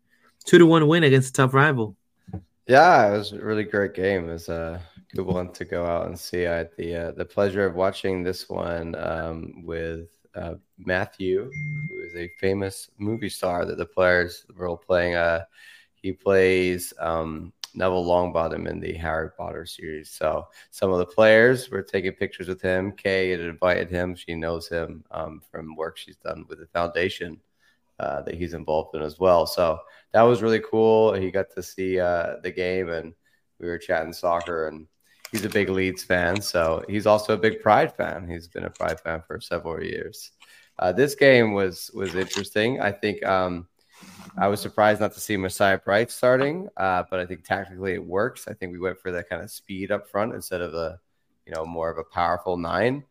two to one win against a tough rival. Yeah, it was a really great game. It was a good one to go out and see. I had the uh, the pleasure of watching this one um, with uh, Matthew, who is a famous movie star that the players were all playing. Uh, he plays um, Neville Longbottom in the Harry Potter series. So some of the players were taking pictures with him. Kay had invited him. She knows him um, from work she's done with the foundation uh, that he's involved in as well. So that was really cool. He got to see uh, the game and we were chatting soccer and he's a big Leeds fan. So he's also a big Pride fan. He's been a Pride fan for several years. Uh, this game was was interesting. I think um, I was surprised not to see Messiah Bright starting, uh, but I think tactically it works. I think we went for that kind of speed up front instead of a, you know, more of a powerful nine.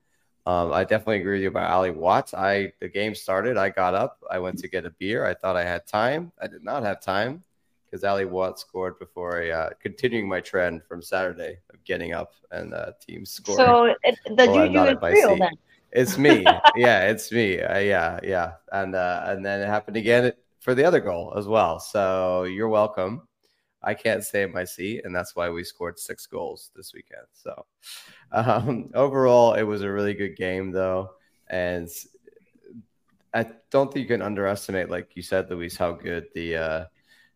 Um, I definitely agree with you about Ally Watts. I the game started. I got up. I went to get a beer. I thought I had time. I did not have time because Ally Watts scored before I uh, continuing my trend from Saturday of getting up and uh, teams scoring. So it, the juju is real then. It's me. yeah, it's me. Uh, yeah, yeah. And uh, and then it happened again for the other goal as well. So you're welcome. I can't stay in my seat, and that's why we scored six goals this weekend. So um, overall, it was a really good game, though, and I don't think you can underestimate, like you said, Luis, how good the uh,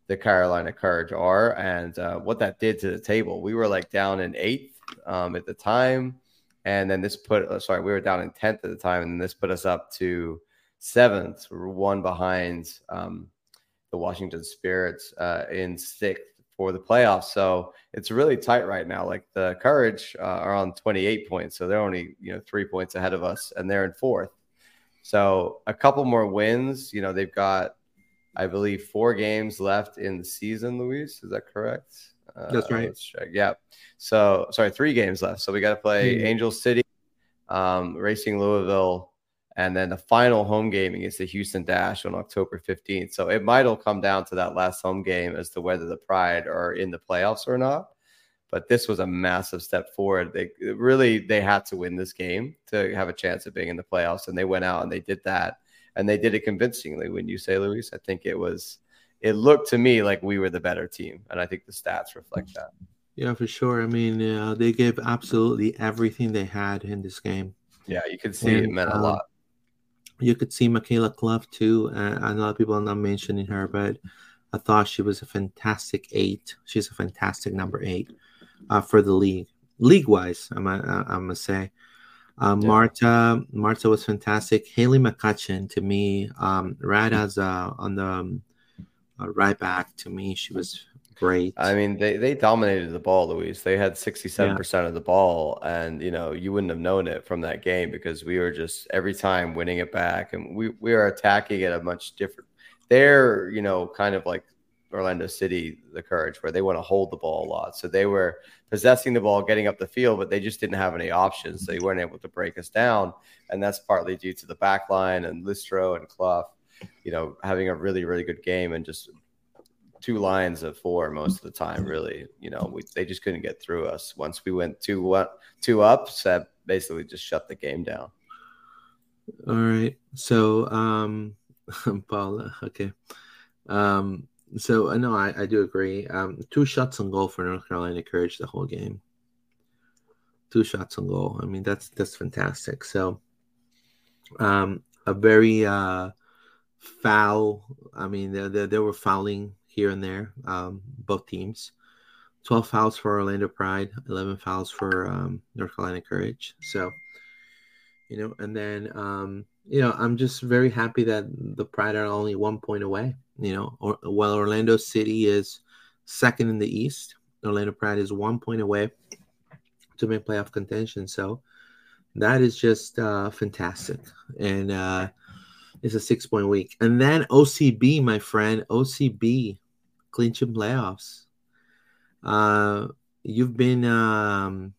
the Carolina Courage are, and uh, what that did to the table. We were like down in eighth um, at the time, and then this put uh, sorry, we were down in tenth at the time, and this put us up to seventh, one behind um, the Washington Spirits uh, in sixth for the playoffs. So it's really tight right now. Like the Courage uh, are on 28 points, so they're only you know three points ahead of us, and they're in fourth. So a couple more wins. You know they've got, I believe, four games left in the season. Luis, is that correct? Uh, That's right. Yeah. So sorry, three games left. So we got to play mm-hmm. Angel City, um, Racing Louisville, and then the final home game against the Houston Dash on October 15th. So it might all come down to that last home game as to whether the Pride are in the playoffs or not. But this was a massive step forward. They really they had to win this game to have a chance of being in the playoffs, and they went out and they did that, and they did it convincingly. When you say Luis, I think it was it looked to me like we were the better team, and I think the stats reflect that. Yeah, for sure. I mean, uh, they gave absolutely everything they had in this game. Yeah, you could see and, it meant um, a lot you could see Mikayla Cluff too. Uh, a lot of people are not mentioning her, but I thought she was a fantastic eight. She's a fantastic number eight uh, for the league, league wise. I'm I'm gonna say. Uh, yeah. Marta Marta was fantastic. Haley McCutcheon to me, um, right as uh, on the um, uh, right back to me, she was great. I mean, they, they dominated the ball, Luis. They had 67% yeah. of the ball. And, you know, you wouldn't have known it from that game because we were just every time winning it back. And we, we are attacking at a much different, they're, you know, kind of like Orlando City, the Courage, where they want to hold the ball a lot. So they were possessing the ball, getting up the field, but they just didn't have any options. So they weren't able to break us down. And that's partly due to the back line and Listro and Cluff, you know, having a really, really good game and just two lines of four most of the time. Really, you know, we, they just couldn't get through us. Once we went two what two up, that basically just shut the game down. All right. So, um, Paula, okay. Um, so I know I, I do agree. Um, two shots on goal for North Carolina Courage the whole game. Two shots on goal. I mean, that's that's fantastic. So, um, a very uh, foul. I mean, they, they, they were fouling here and there, um, both teams. 12 fouls for Orlando Pride, 11 fouls for um, North Carolina Courage. So, you know, and then, um, you know, I'm just very happy that the Pride are only one point away. You know, or, while Orlando City is second in the East, Orlando Pride is one point away to make playoff contention. So that is just uh, fantastic. And uh, it's a six point week. And then OCB, my friend, OCB clinching playoffs. Uh, you've been um,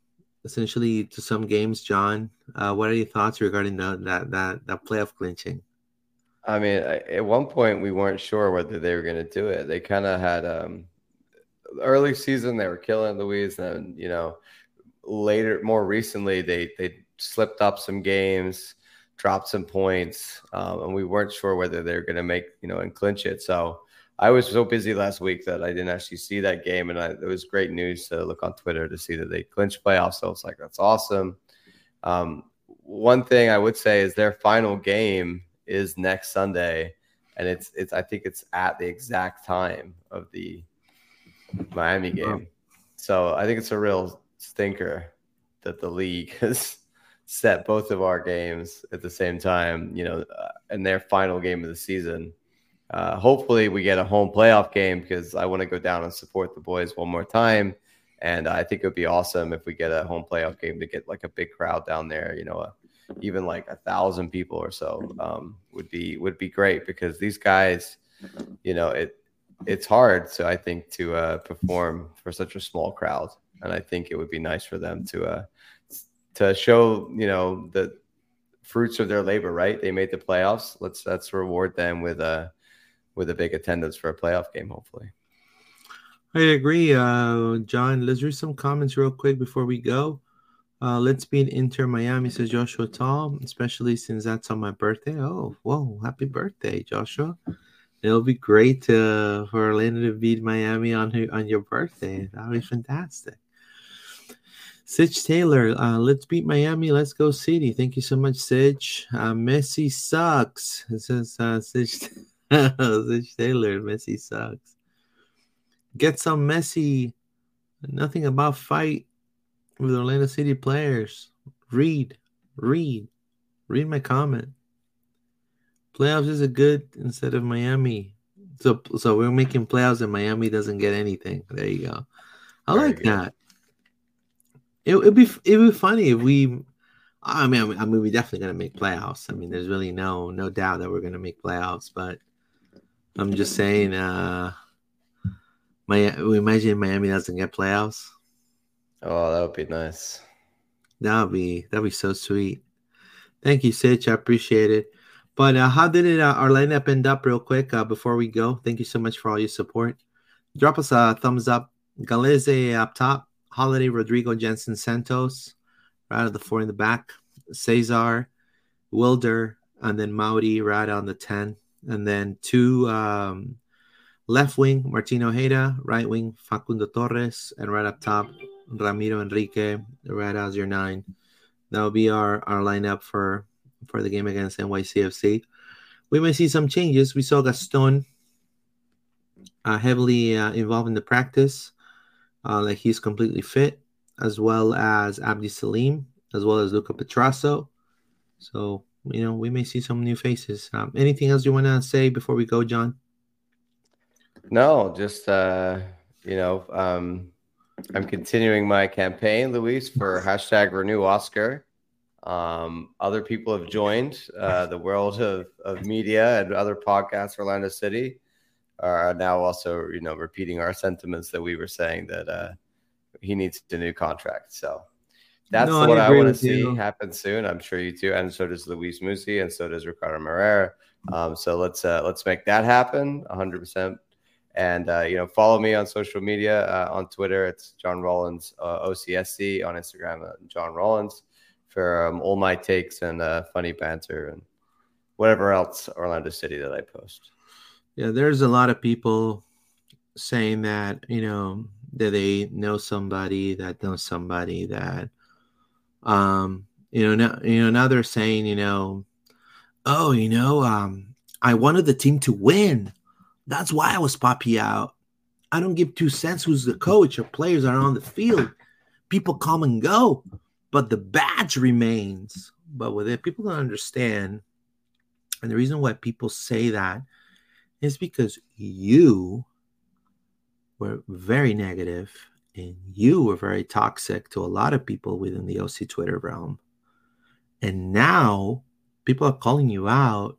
essentially to some games, John. Uh, what are your thoughts regarding the, that that that playoff clinching? I mean, at one point we weren't sure whether they were going to do it. They kind of had um, early season they were killing Louise, and you know later, more recently they they slipped up some games, dropped some points, um, and we weren't sure whether they were going to make you know and clinch it. So I was so busy last week that I didn't actually see that game, and I, it was great news to look on Twitter to see that they clinched playoffs. So it's like that's awesome. Um, one thing I would say is their final game is next Sunday, and it's it's I think it's at the exact time of the Miami game. So I think it's a real stinker that the league has set both of our games at the same time. You know, uh, in their final game of the season uh, hopefully, we get a home playoff game because I want to go down and support the boys one more time. And I think it would be awesome if we get a home playoff game to get like a big crowd down there. You know, a, even like a thousand people or so um, would be would be great because these guys, you know, it it's hard. So I think to uh, perform for such a small crowd, and I think it would be nice for them to uh, to show you know the fruits of their labor. Right, they made the playoffs. Let's let's reward them with a with a big attendance for a playoff game, hopefully. I agree, uh, John. Let's read some comments real quick before we go. Uh, let's be in Inter Miami, says Joshua Tall, especially since that's on my birthday. Oh, whoa, happy birthday, Joshua. It'll be great uh, for Orlando to beat Miami on her, on your birthday. That would be fantastic. Sitch Taylor, uh, let's beat Miami. Let's go City. Thank you so much, Sitch. Uh, Messi sucks. It says uh, Sitch. Zitch Taylor, Messi sucks. Get some Messi. Nothing about fight with Orlando City players. Read, read, read my comment. Playoffs is a good instead of Miami. So, so we're making playoffs and Miami doesn't get anything. There you go. I Very like good. that. It would be it would be funny if we. I mean, I mean, we're definitely gonna make playoffs. I mean, there's really no no doubt that we're gonna make playoffs, but I'm just saying, uh, my we imagine Miami doesn't get playoffs. Oh, that would be nice. That would be that'd be so sweet. Thank you, Sitch. I appreciate it. But uh, how did it uh, our lineup end up, real quick, uh, before we go? Thank you so much for all your support. Drop us a thumbs up. Gallese up top, Halliday, Rodrigo, Jansen, Santos, right of the four in the back, Cesar, Wilder, and then Mauri right on the ten and then two um, left wing Martino Ojeda, right wing Facundo Torres, and right up top Ramiro Enrique, right as your nine. That will be our our lineup for for the game against NYCFC. We may see some changes. We saw Gaston uh, heavily uh, involved in the practice, uh, like he's completely fit, as well as Abdi Salim, as well as Luca Petrasso. So you know, we may see some new faces. Um, anything else you want to say before we go, John? No, just uh, you know, um, I'm continuing my campaign, Luis, for hashtag Renew Oscar. Um, other people have joined uh, the world of, of media and other podcasts. Orlando City are now also, you know, repeating our sentiments that we were saying that uh, he needs a new contract. So that's no, what I, I want to see you. happen soon. I'm sure you too, and so does Luis Muzzi, and so does Ricardo Moreira. Um, so let's uh, let's make that happen 100. percent And uh, you know, follow me on social media uh, on Twitter. It's John Rollins uh, OCSC on Instagram. Uh, John Rollins for um, all my takes and uh, funny banter and whatever else Orlando City that I post. Yeah, there's a lot of people saying that you know that they know somebody that knows somebody that um you know now you know now they're saying you know oh you know um I wanted the team to win that's why I was Papi out. I don't give two cents who's the coach or players are on the field. People come and go, but the badge remains. But with it, people don't understand. And the reason why people say that is because you were very negative and you were very toxic to a lot of people within the OC Twitter realm. And now people are calling you out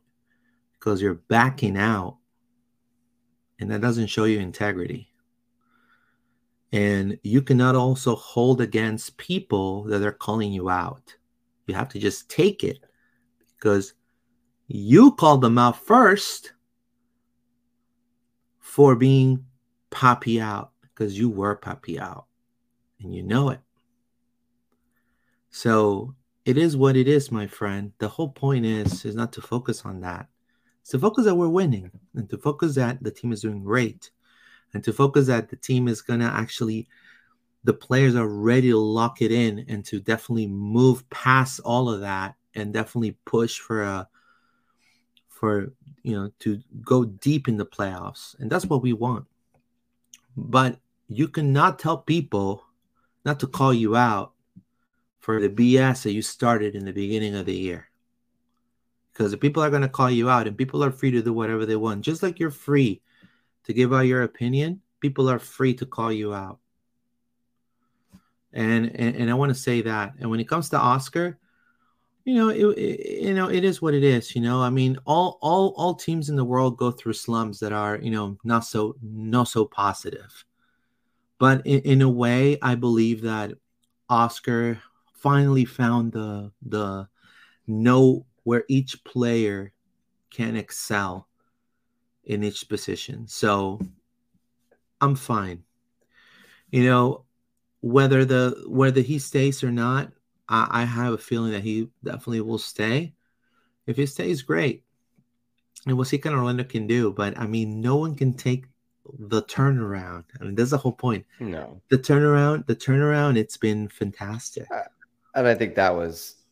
because you're backing out and that doesn't show you integrity. And you cannot also hold against people that are calling you out. You have to just take it because you called them out first for being poppy out because you were Papi out and you know it. So it is what it is, my friend. The whole point is is not to focus on that It's to focus that we're winning and to focus that the team is doing great and to focus that the team is to actually the players are ready to lock it in and to definitely move past all of that and definitely push for a for you know to go deep in the playoffs and that's what we want but you cannot tell people not to call you out for the bs that you started in the beginning of the year. Because the people are going to call you out and people are free to do whatever they want. Just like you're free to give out your opinion people are free to call you out. And and, and i want to say that. And when it comes to oscar you know it, it, you know it is what it is you know? I mean all all all teams in the world go through slums that are you know not so not so positive but in, in a way i believe that oscar finally found the the no where each player can excel in each position. So I'm fine. You know, whether the whether he stays or not, I, I have a feeling that he definitely will stay. If he stays, great. And we'll see what Orlando can do. But I mean, no one can take the turnaround. I mean, that's the whole point. No. The turnaround, the turnaround, it's been fantastic. And I think that was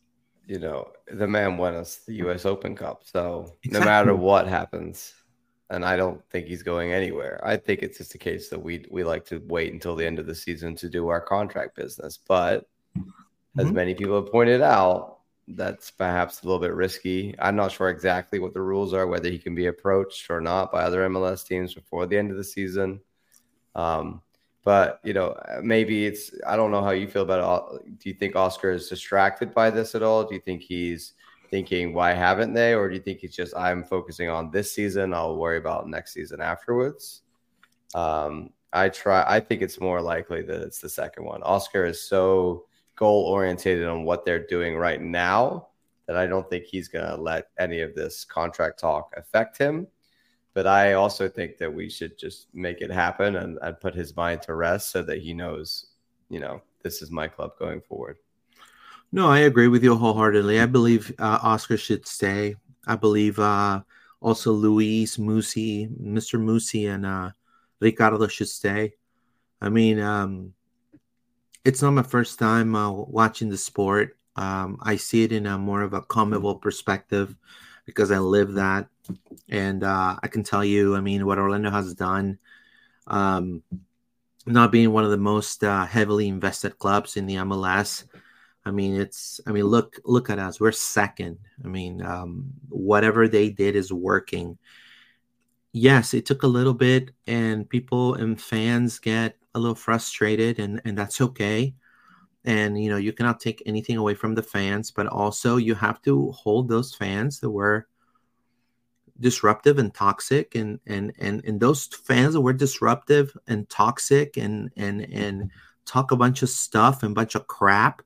you know, the man won us the U.S. Open Cup. So exactly. no matter what happens, and I don't think he's going anywhere. I think it's just a case that we we like to wait until the end of the season to do our contract business. But mm-hmm. as many people have pointed out, that's perhaps a little bit risky. I'm not sure exactly what the rules are, whether he can be approached or not by other MLS teams before the end of the season. Um, but you know, maybe it's I don't know how you feel about it. Do you think Oscar is distracted by this at all? Do you think he's thinking why haven't they, or do you think he's just I'm focusing on this season? I'll worry about next season afterwards. Um, I try. I think it's more likely that it's the second one. Oscar is so goal orientated on what they're doing right now that I don't think he's going to let any of this contract talk affect him. But I also think that we should just make it happen and, and put his mind to rest so that he knows, you know, this is my club going forward. No, I agree with you wholeheartedly. I believe uh, Oscar should stay. I believe uh, also Luis Muzzi, Mr. Muzzi, and uh, Ricardo should stay. I mean, um, it's not my first time uh, watching the sport. Um, I see it in a more of a CONMEBOL perspective because I live that. And uh, I can tell you, I mean, what Orlando has done, um, not being one of the most uh, heavily invested clubs in the MLS. I mean, it's. I mean, look, look at us. We're second. I mean, um, whatever they did is working. Yes, it took a little bit, and people and fans get a little frustrated, and and that's okay and you know you cannot take anything away from the fans but also you have to hold those fans that were disruptive and toxic and and and and those fans that were disruptive and toxic and and and talk a bunch of stuff and bunch of crap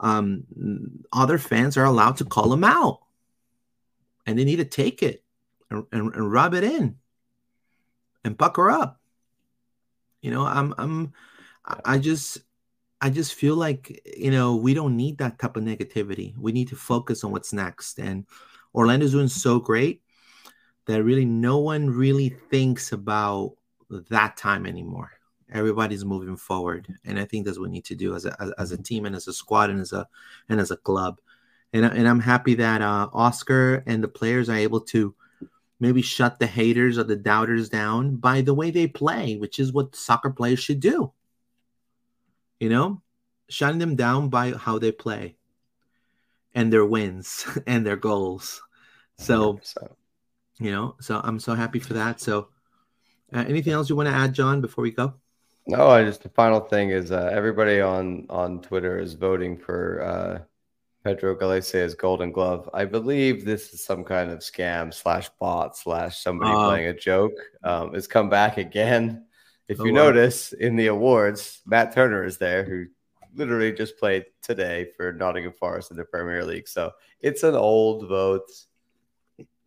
um other fans are allowed to call them out and they need to take it and, and, and rub it in and pucker up. You know, I'm I'm I just I just feel like you know we don't need that type of negativity. We need to focus on what's next. And Orlando's doing so great that really no one really thinks about that time anymore. Everybody's moving forward, and I think that's what we need to do as a as, as a team and as a squad and as a and as a club. And and I'm happy that uh, Oscar and the players are able to maybe shut the haters or the doubters down by the way they play, which is what soccer players should do. You know, shutting them down by how they play and their wins and their goals. So, 100%. you know, so I'm so happy for that. So, uh, anything else you want to add, John, before we go? No, I just the final thing is uh, everybody on on Twitter is voting for uh, Pedro Gallese's Golden Glove. I believe this is some kind of scam slash bot slash somebody Oh. playing a joke. Um, it's come back again. If Oh, you wow. notice in the awards, Matt Turner is there, who literally just played today for Nottingham Forest in the Premier League. So it's an old vote.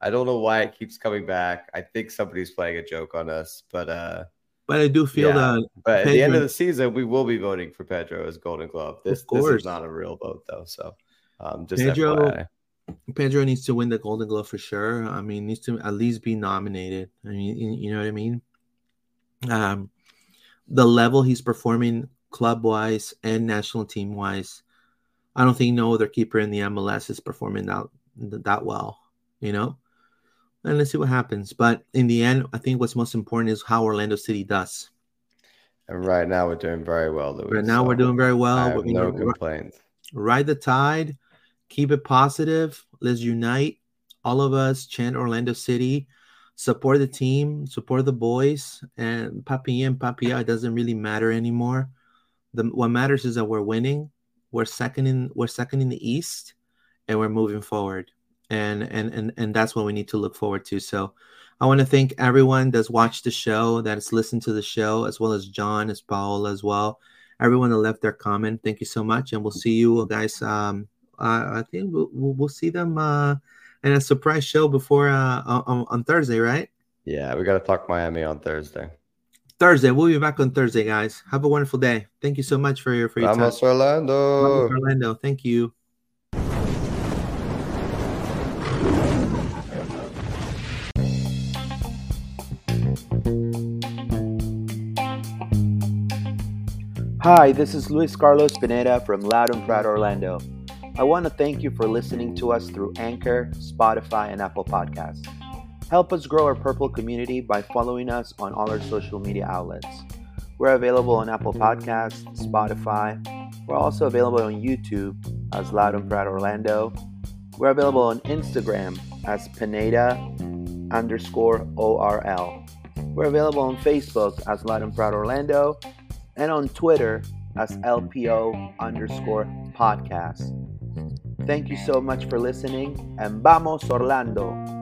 I don't know why it keeps coming back. I think somebody's playing a joke on us, but uh, But I do feel Yeah. that but at the end of the season, we will be voting for Pedro as Golden Glove. This, this is not a real vote, though. So, um, just Pedro- FYI. Pedro needs to win the Golden Glove for sure. I mean, needs to at least be nominated. I mean, you know what I mean. Um, the level he's performing club wise and national team wise, I don't think no other keeper in the MLS is performing that that well. You know, and let's see what happens. But in the end, I think what's most important is how Orlando City does. And right now, we're doing very well, Louis. Right now, so we're doing very well. I We're no gonna- complaints. ride the tide, keep it positive. Let's unite. All of us chant Orlando City, support the team, support the boys, and Papilla and Papilla. It doesn't really matter anymore. The what matters is that we're winning. We're second in we're second in the East, and we're moving forward. And and and and that's what we need to look forward to. So. I want to thank everyone that's watched the show, that's listened to the show, as well as John, as Paola as well everyone that left their comment. Thank you so much, and we'll see you guys. Um, I think we'll, we'll we'll see them uh, in a surprise show before uh, on, on Thursday, right? Yeah, we got to talk Miami on Thursday. Thursday. We'll be back on Thursday, guys. Have a wonderful day. Thank you so much for your for your time. Orlando. Vamos, Orlando. Thank you. Hi, this is Luis Carlos Pineda from Loud and Proud Orlando. I want to thank you for listening to us through Anchor, Spotify, and Apple Podcasts. Help us grow our Purple community by following us on all our social media outlets. We're available on Apple Podcasts, Spotify. We're also available on YouTube as Loud and Proud Orlando. We're available on Instagram as Pineda underscore ORL. We're available on Facebook as Loud and Proud Orlando and on Twitter as LPO underscore podcast. Thank you so much for listening and vamos Orlando!